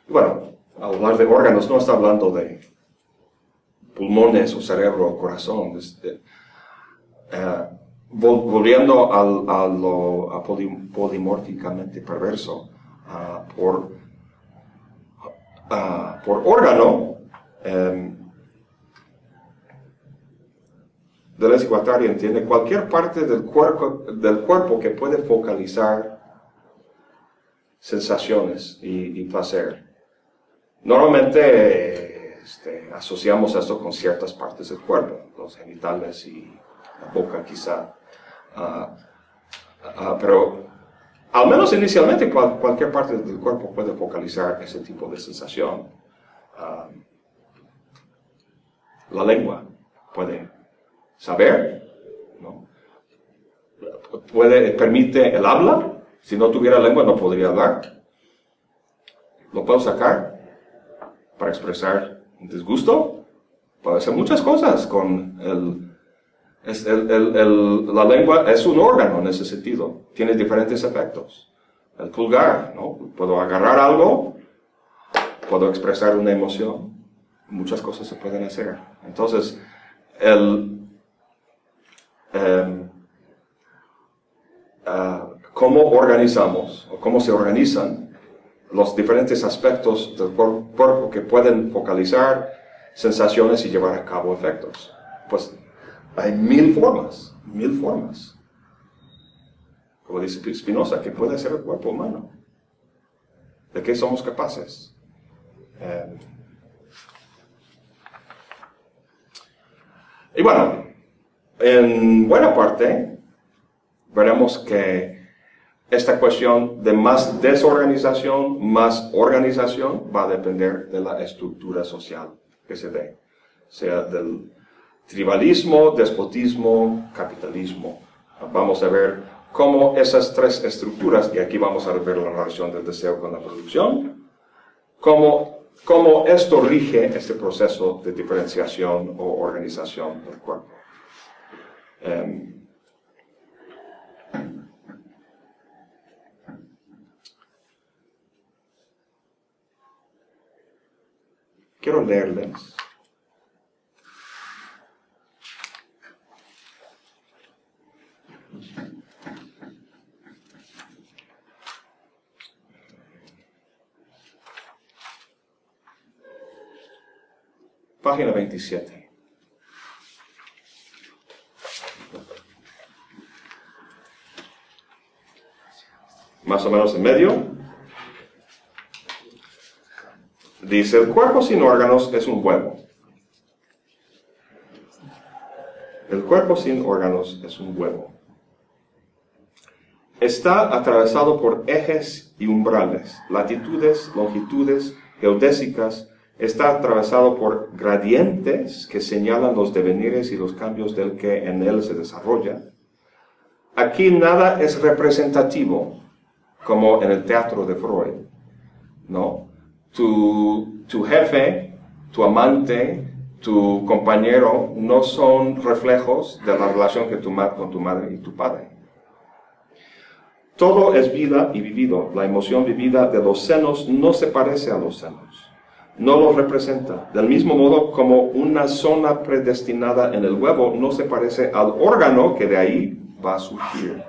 bueno, hablar de órganos no está hablando de pulmones o cerebro o corazón. Eh, volviendo al, a lo polimórficamente perverso, ah, por, ah, por órgano, eh, de la entiende cualquier parte del cuerpo, del cuerpo que puede focalizar sensaciones y, placer. Normalmente este, asociamos esto con ciertas partes del cuerpo, los genitales y la boca quizá. Ah, ah, pero al menos inicialmente cualquier parte del cuerpo puede focalizar ese tipo de sensación. Ah, la lengua puede saber, ¿no? Puede, permite el habla. Si no tuviera lengua no podría hablar. Lo puedo sacar para expresar disgusto. Puede hacer muchas cosas con el, la lengua es un órgano en ese sentido. Tiene diferentes efectos. El pulgar, ¿no? Puedo agarrar algo, puedo expresar una emoción. Muchas cosas se pueden hacer. Entonces, el, Em, ah, cómo organizamos o cómo se organizan los diferentes aspectos del cuerpo que pueden focalizar sensaciones y llevar a cabo efectos. Pues hay mil formas, mil formas. Como dice Spinoza, que puede ser el cuerpo humano. ¿De qué somos capaces? Em, y bueno, en buena parte, veremos que esta cuestión de más desorganización, más organización, va a depender de la estructura social que se dé, sea del tribalismo, despotismo, capitalismo. Vamos a ver cómo esas tres estructuras, y aquí vamos a ver la relación del deseo con la producción, cómo, cómo esto rige este proceso de diferenciación o organización del cuerpo. Em, quiero leerles página 27. Más o menos en medio. Dice, el cuerpo sin órganos es un huevo. El cuerpo sin órganos es un huevo. Está atravesado por ejes y umbrales, latitudes, longitudes, geodésicas. Está atravesado por gradientes que señalan los devenires y los cambios del que en él se desarrolla. Aquí nada es representativo, como en el teatro de Freud, ¿no? Tu, tu jefe, tu amante, tu compañero no son reflejos de la relación que tu con tu madre y tu padre. Todo es vida y vivido. La emoción vivida de los senos no se parece a los senos. No los representa. Del mismo modo como una zona predestinada en el huevo no se parece al órgano que de ahí va a surgir.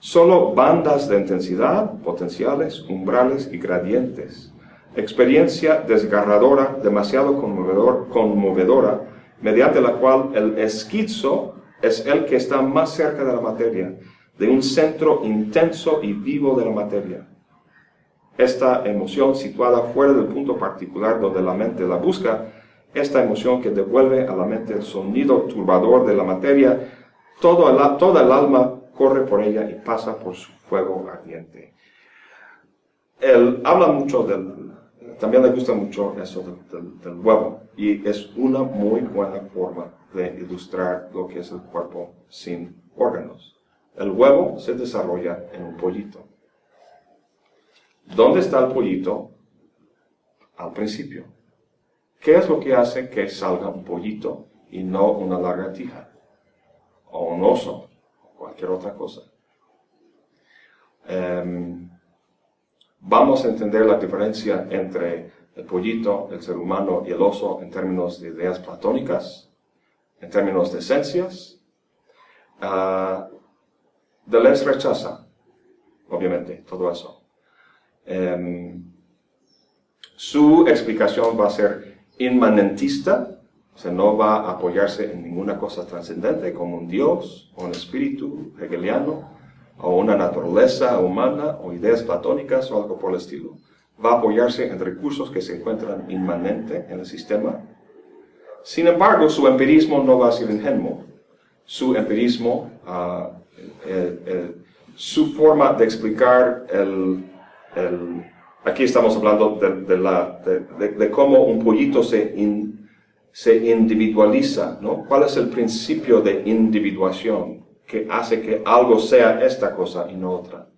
Solo bandas de intensidad, potenciales, umbrales y gradientes. Experiencia desgarradora, demasiado conmovedora, mediante la cual el esquizo es el que está más cerca de la materia, de un centro intenso y vivo de la materia. Esta emoción situada fuera del punto particular donde la mente la busca, esta emoción que devuelve a la mente el sonido turbador de la materia, todo el, toda el alma corre por ella y pasa por su fuego ardiente. Él habla mucho del, también le gusta mucho eso del, huevo y es una muy buena forma de ilustrar lo que es el cuerpo sin órganos. El huevo se desarrolla en un pollito. ¿Dónde está el pollito? Al principio. ¿Qué es lo que hace que salga un pollito y no una lagartija o un oso cualquier otra cosa. em, vamos a entender la diferencia entre el pollito, el ser humano y el oso en términos de ideas platónicas, en términos de esencias. Uh, Deleuze rechaza, obviamente, todo eso. Em, su explicación va a ser inmanentista, o no va a apoyarse en ninguna cosa trascendente como un Dios o un espíritu hegeliano o una naturaleza humana o ideas platónicas o algo por el estilo. Va a apoyarse en recursos que se encuentran inmanente en el sistema. Sin embargo, su empirismo no va a ser ingenuo. Su empirismo, uh, su forma de explicar el, aquí estamos hablando de, la, de, cómo un pollito se, se individualiza, ¿no? ¿Cuál es el principio de individuación que hace que algo sea esta cosa y no otra?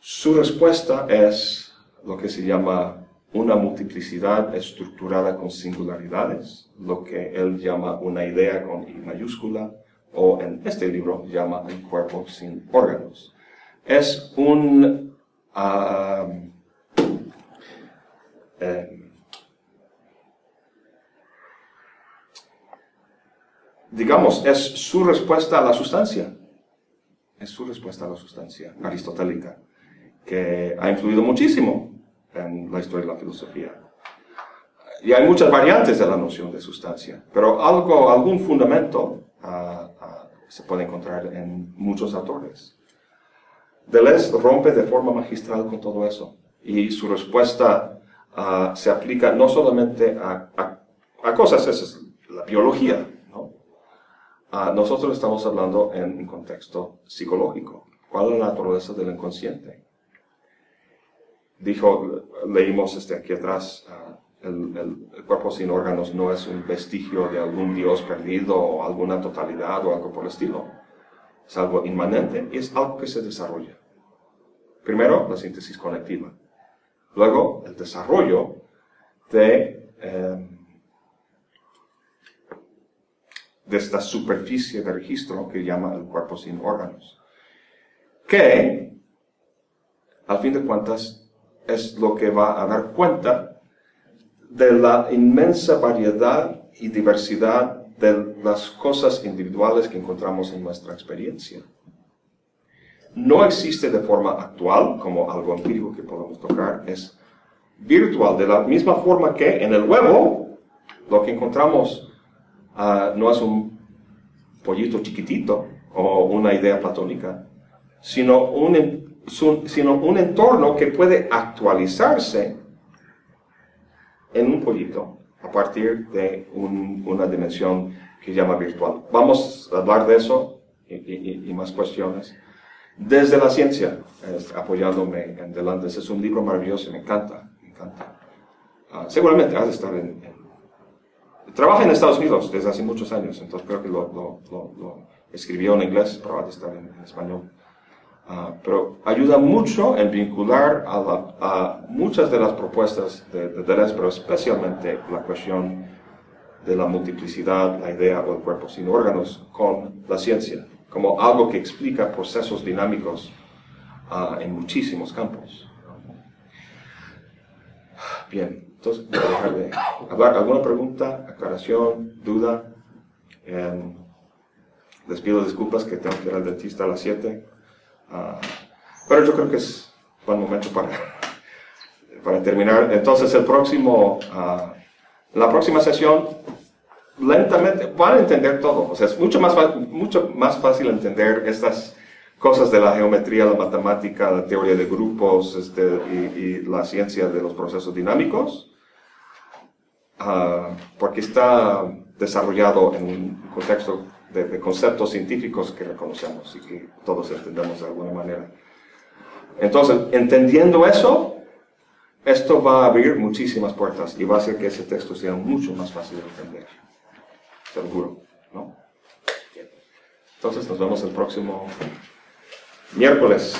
Su respuesta es lo que se llama una multiplicidad estructurada con singularidades, lo que él llama una idea con I mayúscula, o en este libro llama el cuerpo sin órganos. Es un... Ah, em, digamos, es su respuesta a la sustancia. Es su respuesta a la sustancia aristotélica, que ha influido muchísimo en la historia de la filosofía. Y hay muchas variantes de la noción de sustancia, pero algo, algún fundamento uh, se puede encontrar en muchos autores. Deleuze rompe de forma magistral con todo eso y su respuesta ah, se aplica no solamente a, cosas, es la biología, Ah, nosotros estamos hablando en un contexto psicológico. ¿Cuál es la naturaleza del inconsciente? Dijo, leímos este aquí atrás, uh, el, cuerpo sin órganos no es un vestigio de algún Dios perdido o alguna totalidad o algo por el estilo. Es algo inmanente y es algo que se desarrolla. Primero, la síntesis conectiva. Luego, el desarrollo de, em, de esta superficie de registro que llama el cuerpo sin órganos. Que, al fin de cuentas, es lo que va a dar cuenta de la inmensa variedad y diversidad de las cosas individuales que encontramos en nuestra experiencia. No existe de forma actual como algo empírico que podemos tocar, es virtual, de la misma forma que en el huevo lo que encontramos ah, no es un pollito chiquitito o una idea platónica, sino un, sino un entorno que puede actualizarse en un pollito a partir de una dimensión que llama virtual. Vamos a hablar de eso y, más cuestiones. Desde la ciencia, apoyándome en delante. es un libro maravilloso, me encanta, me encanta. Ah, seguramente has de estar en, Trabaja en Estados Unidos desde hace muchos años, entonces creo que lo, escribió en inglés, ha de estar en español. Ah, pero ayuda mucho en vincular a, muchas de las propuestas de, Deleuze, pero especialmente la cuestión de la multiplicidad, la idea o el cuerpo sin órganos con la ciencia, como algo que explica procesos dinámicos ah, en muchísimos campos. Bien, entonces voy a dejar de hablar. ¿Alguna pregunta, aclaración, duda? Eh, les pido disculpas que tengo que ir al dentista a las 7. Ah, pero yo creo que es buen momento para, para terminar. Entonces, el próximo, uh, la próxima sesión, lentamente, van a entender todo. O sea, es mucho más, mucho más fácil entender estas cosas de la geometría, la matemática, la teoría de grupos este, y, la ciencia de los procesos dinámicos, uh, porque está desarrollado en un contexto de, conceptos científicos que reconocemos y que todos entendemos de alguna manera. Entonces, entendiendo eso, esto va a abrir muchísimas puertas y va a hacer que ese texto sea mucho más fácil de entender. Seguro, ¿no? Entonces, nos vemos el próximo miércoles.